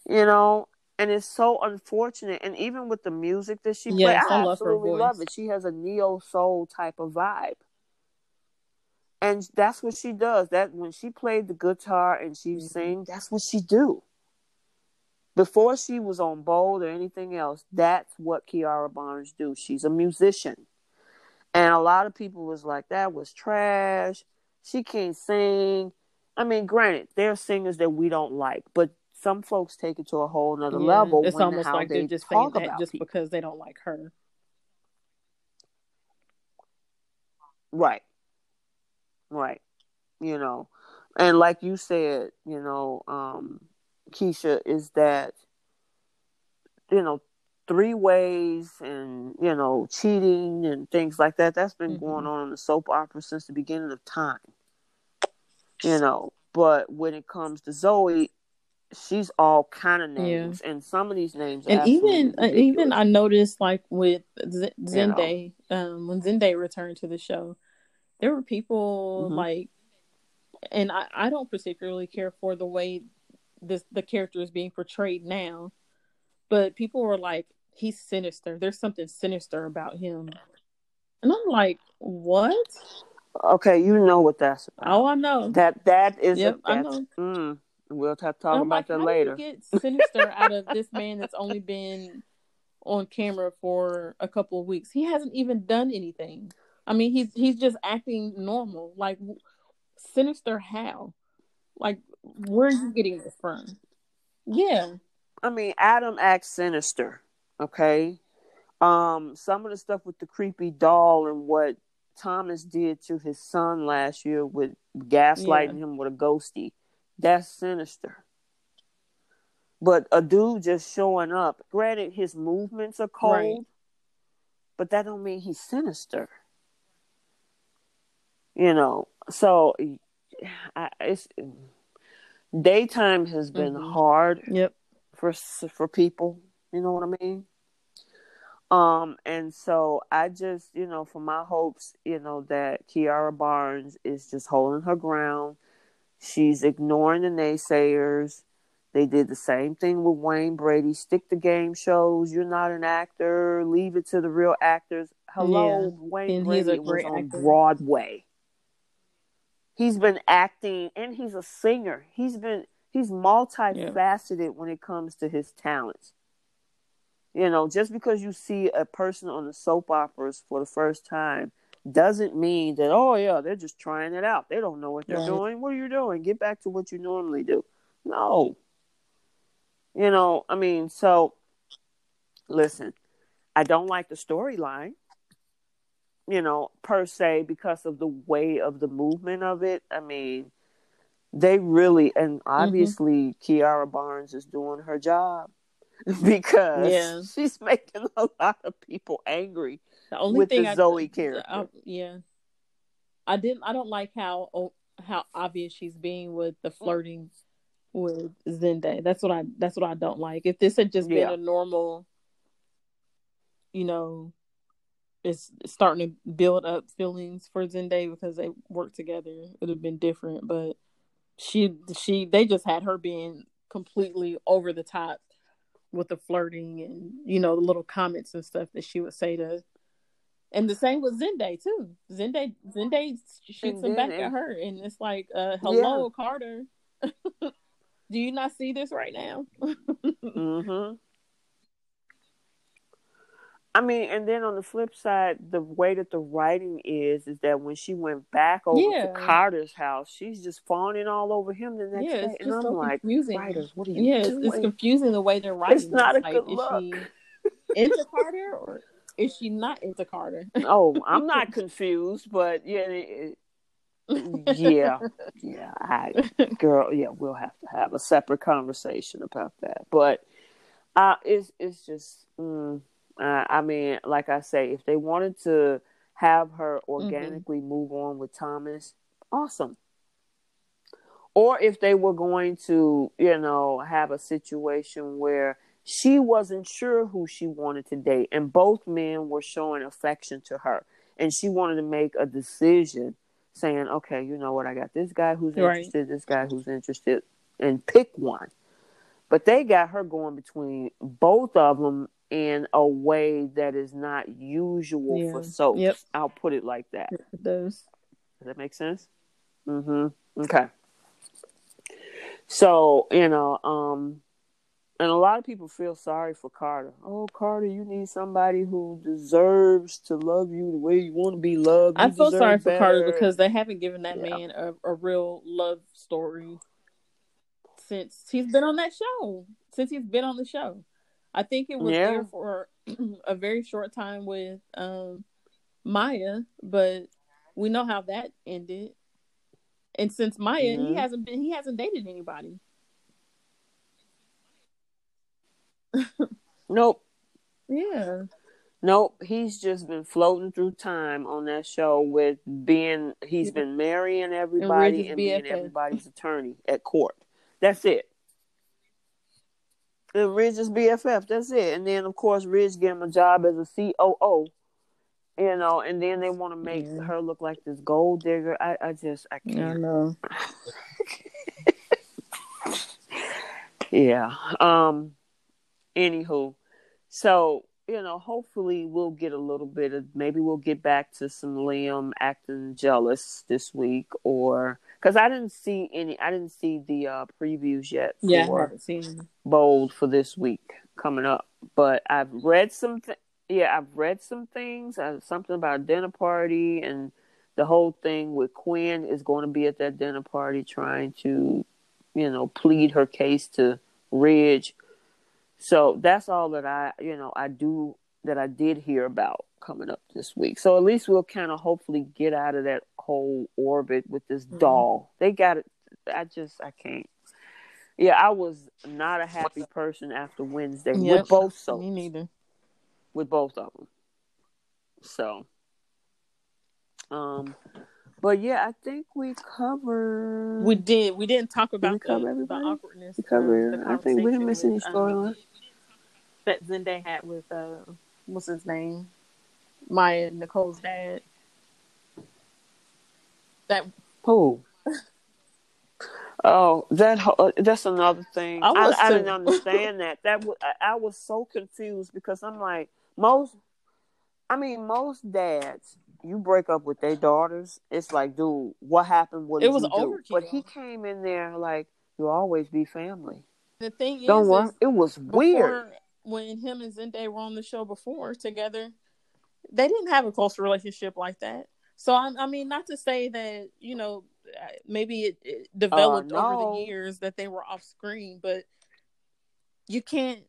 you know? And it's so unfortunate. And even with the music that she yes, plays i, I absolutely love it. She has a neo soul type of vibe and that's what she does. That when she played the guitar and she mm-hmm. sing, that's what she do. Before she was on Bold or anything else, that's what Kiara Barnes do. She's a musician, and a lot of people was like, "That was trash. She can't sing." I mean, granted, there are singers that we don't like, but some folks take it to a whole nother yeah, level. It's almost like they are just saying that just people. because they don't like her. Right. Right. You know, and like you said, you know, um, Keisha, is that, you know, three ways and, you know, cheating and things like that. That's been mm-hmm. going on in the soap opera since the beginning of time. You know, but when it comes to Zoe, she's all kind of names, yeah. and some of these names, and even uh, even I noticed like with Z- Zende, you know? um, when Zende returned to the show, there were people mm-hmm. like and I, I don't particularly care for the way this the character is being portrayed now but people were like he's sinister. There's something sinister about him. And i'm like what? Okay you know what that's about. Oh i know. That that is yep, a, I know. Mm, we'll have to talk about like, that later. get *laughs* sinister out of this man that's only been on camera for a couple of weeks? He hasn't even done anything I mean, he's he's just acting normal. Like sinister how? Like where are you getting this from? Yeah. I mean, Adam acts sinister. Okay. Um, some of the stuff with the creepy doll and what Thomas did to his son last year with gaslighting yeah. him with a ghosty, that's sinister. But a dude just showing up, granted his movements are cold, right. but that don't mean he's sinister you know so I, it's daytime has been mm-hmm. hard yep for for people you know what i mean um and so i just you know for my hopes you know that kiara barnes is just holding her ground she's ignoring the naysayers they did the same thing with Wayne Brady. Stick to game shows. You're not an actor. Leave it to the real actors. Hello, yeah. Wayne and Brady was on actor. Broadway he's been acting and he's a singer. He's been he's multifaceted yeah. when it comes to his talents. You know, just because you see a person on the soap operas for the first time doesn't mean that oh yeah they're just trying it out. They don't know what they're right. doing. What are you doing? Get back to what you normally do. No. You know, I mean, so listen, I don't like the storyline. You know, per se because of the way of the movement of it. I mean, they really and mm-hmm. obviously mm-hmm. Kiara Barnes is doing her job *laughs* because yeah. she's making a lot of people angry the only with thing the I, Zoe character. I, yeah, I didn't. I don't like how how obvious she's being with the flirting with Zende. That's what I. That's what I don't like. If this had just been a normal, you know, it's starting to build up feelings for Zende because they work together. It would have been different, but she she they just had her being completely over the top with the flirting and you know the little comments and stuff that she would say to and the same with Zende too. Zende Zende shoots him back at her and it's like, uh, hello, yeah. Carter. *laughs* Do you not see this right now? *laughs* mm-hmm. I mean, and then on the flip side, the way that the writing is is that when she went back over yeah. to Carter's house, she's just fawning all over him the next yeah, day, and I'm so like, confusing. writers, what are you yeah, doing? It's, confusing the way they're *laughs* writing. It's not a like, good look. Is she into *laughs* Carter, or is she not into Carter? oh, I'm *laughs* not confused, but yeah, it, yeah, yeah. I, girl, yeah, we'll have to have a separate conversation about that, but uh, it's it's just. Mm, uh, I mean, like I say, if they wanted to have her mm-hmm. organically mm-hmm. move on with Thomas, awesome. Or if they were going to, you know, have a situation where she wasn't sure who she wanted to date, and both men were showing affection to her, and she wanted to make a decision saying, okay, you know what, I got this guy who's right. interested, this guy who's interested, and pick one. But they got her going between both of them in a way that is not usual yeah. for soaps. Yep. I'll put it like that. It does. Does that make sense? Mm-hmm. Okay. So, you know, um, and a lot of people feel sorry for Carter. Oh, Carter, you need somebody who deserves to love you the way you want to be loved. You I feel sorry better. for Carter because they haven't given that yeah. man a, a real love story since he's been on that show. Since he's been on the show. I think it was yeah. there for *clears throat* a very short time with um, Maya, but we know how that ended. And since Maya, mm-hmm. he hasn't been he hasn't dated anybody. nope. Yeah. Nope, he's just been floating through time on that show with being he's been marrying everybody and, and being everybody's attorney at court. That's it. Ridge is BFF. That's it. And then of course Ridge get him a job as a COO. You know, and then they want to make yeah. her look like this gold digger. I, I just I can't. I know. *laughs* yeah. Um. Anywho, so you know, hopefully we'll get a little bit of maybe we'll get back to some Liam acting jealous this week, or because I didn't see any. I didn't see the uh, previews yet. yeah, I haven't seen Bold for this week coming up, but I've read some. Th- yeah, I've read some things. Uh, something about a dinner party and the whole thing with Quinn is going to be at that dinner party trying to, you know, plead her case to Ridge. So that's all that I, you know, I do that I did hear about coming up this week. So at least we'll kind of hopefully get out of that whole orbit with this mm-hmm. doll. They got it. I just I can't. Yeah, I was not a happy person after Wednesday yep. with both soaps. Me neither. With both of them. So, um, but yeah, I think we covered. We did. We didn't talk about did the, the, awkwardness. We covered. I think we didn't miss any storyline. Um, that Zende had with uh, what's his name? Maya Nicole's dad. That who? Oh, that uh, that's another thing. I, I, I didn't understand that. That I, I was so confused because I'm like most. I mean, most dads, you break up with their daughters. It's like, dude, what happened? What it was you do? But he came in there like, you'll always be family. The thing don't is, worry. It was before, weird when him and Zendaya were on the show before together, they didn't have a close relationship like that. So I, I mean, not to say that you know maybe it, it developed Uh, no. over the years that they were off screen, but you can't.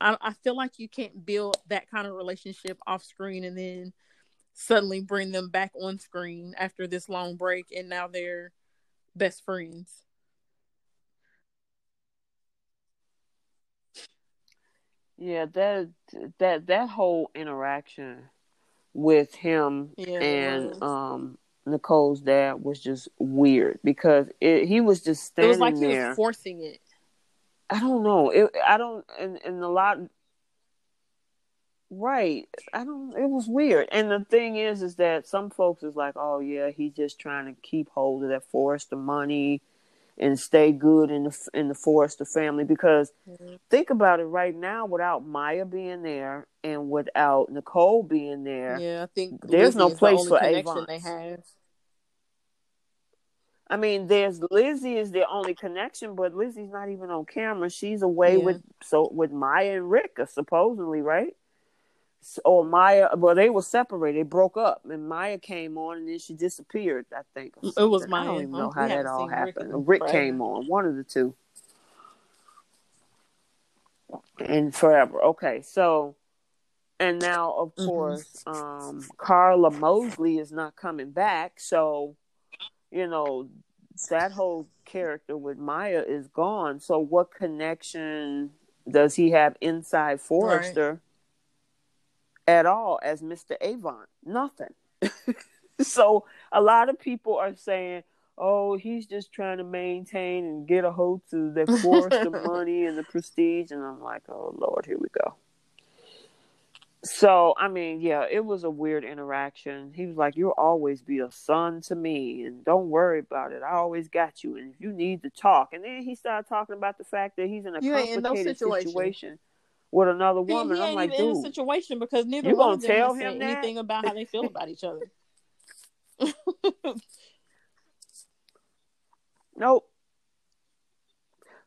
I, I feel like you can't build that kind of relationship off screen and then suddenly bring them back on screen after this long break, and now they're best friends. Yeah, that that that whole interaction with him Yeah, and um Nicole's dad was just weird because it, he was just standing there. It was like he was forcing it. I don't know. It, I don't, and, and a lot, right. I don't, it was weird. And the thing is, is that some folks is like, oh yeah, he's just trying to keep hold of that Forrester money and stay good in the, in the Forrester family. Because mm-hmm. think about it right now, without Maya being there and without Nicole being there, Yeah, I think There's Lizzie no the place only for Avants. they have. I mean, there's Lizzie is their only connection, but Lizzie's not even on camera. She's away Yeah. with so with Maya and Rick, supposedly, right? Or Maya, well, they were separated. They broke up, and Maya came on, and then she disappeared. I think It was something. I don't even know we how that all seen Rick happened. Rick came on, one of the two, and forever. Okay, so. And now, of Mhm. course, um, Karla Mosley is not coming back. So, you know, that whole character with Maya is gone. So what connection does he have inside Forrester at all as Mr. Avant? Nothing. *laughs* so a lot of people are saying, Oh, he's just trying to maintain and get a hold to the *laughs* Forrester money and the prestige and I'm like, Oh Lord, here we go. So I mean, yeah, it was a weird interaction. He was like, "You'll always be a son to me, and don't worry about it. I always got you. And if you need to talk," and then he started talking about the fact that he's in a You ain't in no complicated situation. situation. With another He, woman. he I'm like, even in a dude, situation because neither you one of them tell him that? anything about how they feel *laughs* about each other. nope.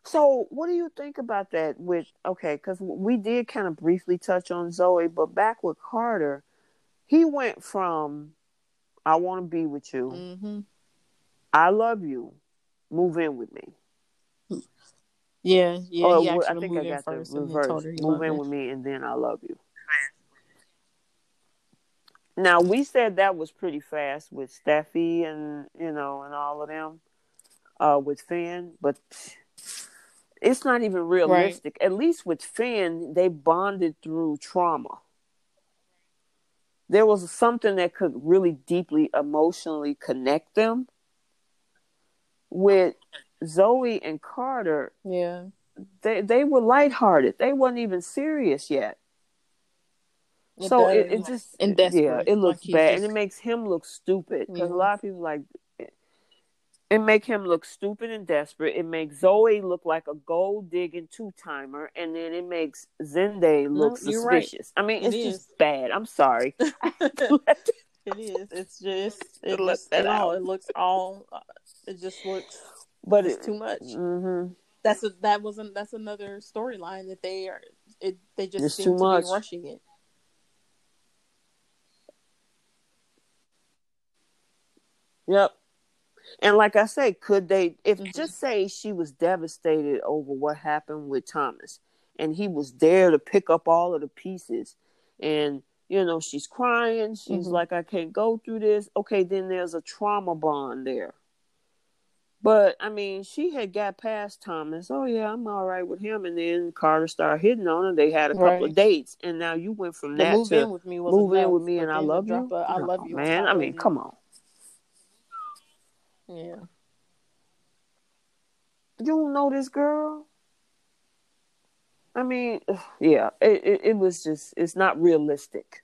So, what do you think about that? With okay, because we did kind of briefly touch on Zoe, but back with Carter, he went from "I want to be with you," hmm "I love you," "Move in with me." Yeah, yeah. He wh- I think I got the first and then reverse. told her he Move in with me, and then I love you. Now we said that was pretty fast with Steffy and you know and all of them, uh, with Finn, but it's not even realistic. At least with Finn, they bonded through trauma. There was something that could really deeply emotionally connect them. With Zoe and Carter, Yeah, they they were lighthearted. They wasn't even serious yet. It so it, it just And yeah, it looks like bad, just- and it makes him look stupid because Yeah. a lot of people like it, it make him look stupid and desperate. It makes Zoe look like a gold digging two timer, and then it makes Zende look No, you're right. suspicious. I mean, it's is. just bad. I'm sorry. *laughs* *laughs* It is. It's just it just it all it looks all it just looks but it's it, too much. hmm That's a that wasn't that's another storyline that they are it they just It's seem too to much. be rushing it. Yep. And like I say, could they if Mhm. just say she was devastated over what happened with Thomas and he was there to pick up all of the pieces and you know, she's crying, she's Mhm. like I can't go through this. Okay, then there's a trauma bond there. But I mean, she had got past Thomas. Oh yeah, I'm all right with him. And then Carter started hitting on her. They had a couple Right. of dates, and now you went from The that move to in with me move in with me and I love you. a I No, love you, man. I mean, come on. Yeah. You don't know this girl. I mean, yeah, it, it, it was just it's not realistic.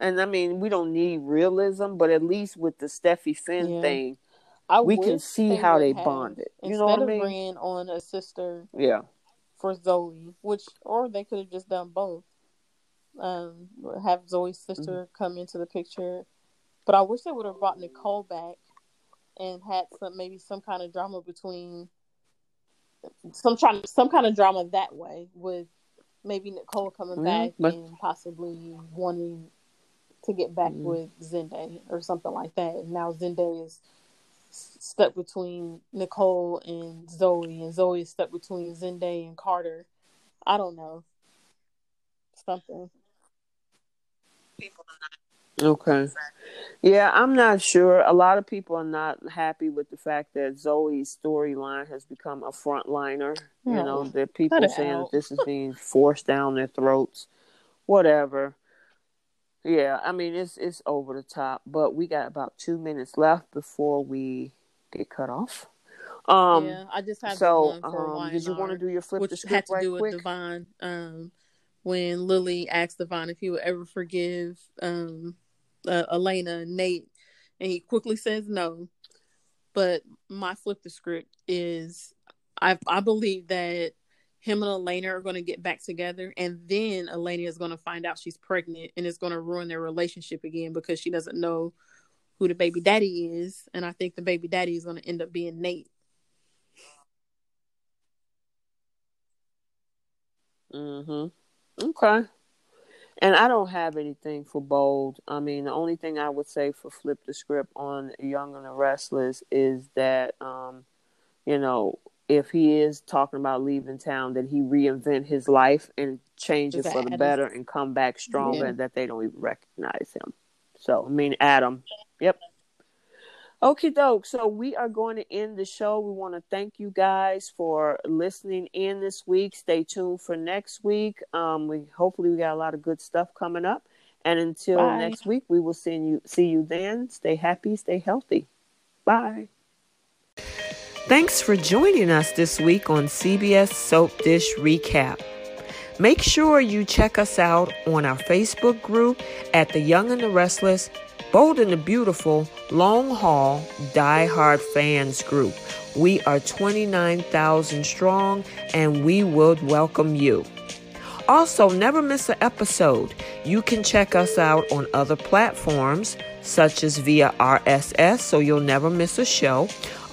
And I mean, we don't need realism, but at least with the Steffy Finn Yeah. thing, I We can see how they have, bonded. You Instead know what I of mean? bringing on a sister yeah, for Zoe, which or they could have just done both. Um, have Zoe's sister Mm-hmm. come into the picture, but I wish they would have brought Nicole back and had some maybe some kind of drama between some trying some kind of drama that way with maybe Nicole coming mm-hmm. back but... and possibly wanting to get back mm-hmm. with Zende or something like that. And now Zende is stuck between Nicole and Zoe, and Zoe is stuck between Zende and Carter. I don't know. Something. Okay. Yeah, I'm not sure. A lot of people are not happy with the fact that Zoe's storyline has become a frontliner. You know, that people saying that this is being forced down their throats. Whatever. Yeah, I mean it's it's over the top, but we got about two minutes left before we get cut off. Um, yeah, I just have so. Um, did you want to do your flip which the script had to right do quick? with Devon. Um, when Lily asked Devon if he would ever forgive um, uh, Elena Nate, and he quickly says no. But my flip the script is I I believe that him and Elena are going to get back together, and then Elena is going to find out she's pregnant, and it's going to ruin their relationship again because she doesn't know who the baby daddy is, and I think the baby daddy is going to end up being Nate. Mhm. Okay. And I don't have anything for bold. I mean, the only thing I would say for flip the script on Young and the Restless is that, um, you know, if he is talking about leaving town, that he reinvent his life and change it for the better and come back stronger, yeah. and that they don't even recognize him. So, I mean, Adam. Yep. Okay, doke. So we are going to end the show. We want to thank you guys for listening in this week. Stay tuned for next week. Um, we hopefully we got a lot of good stuff coming up. And until Bye. next week, we will see you see you then. Stay happy, stay healthy. Bye. Thanks for joining us this week on CBS Soap Dish Recap. Make sure you check us out on our Facebook group at The Young and the Restless Bold and the Beautiful Long Haul Die Hard Fans Group. We are 29,000 strong and we would welcome you. Also, never miss an episode. You can check us out on other platforms such as via RSS so you'll never miss a show.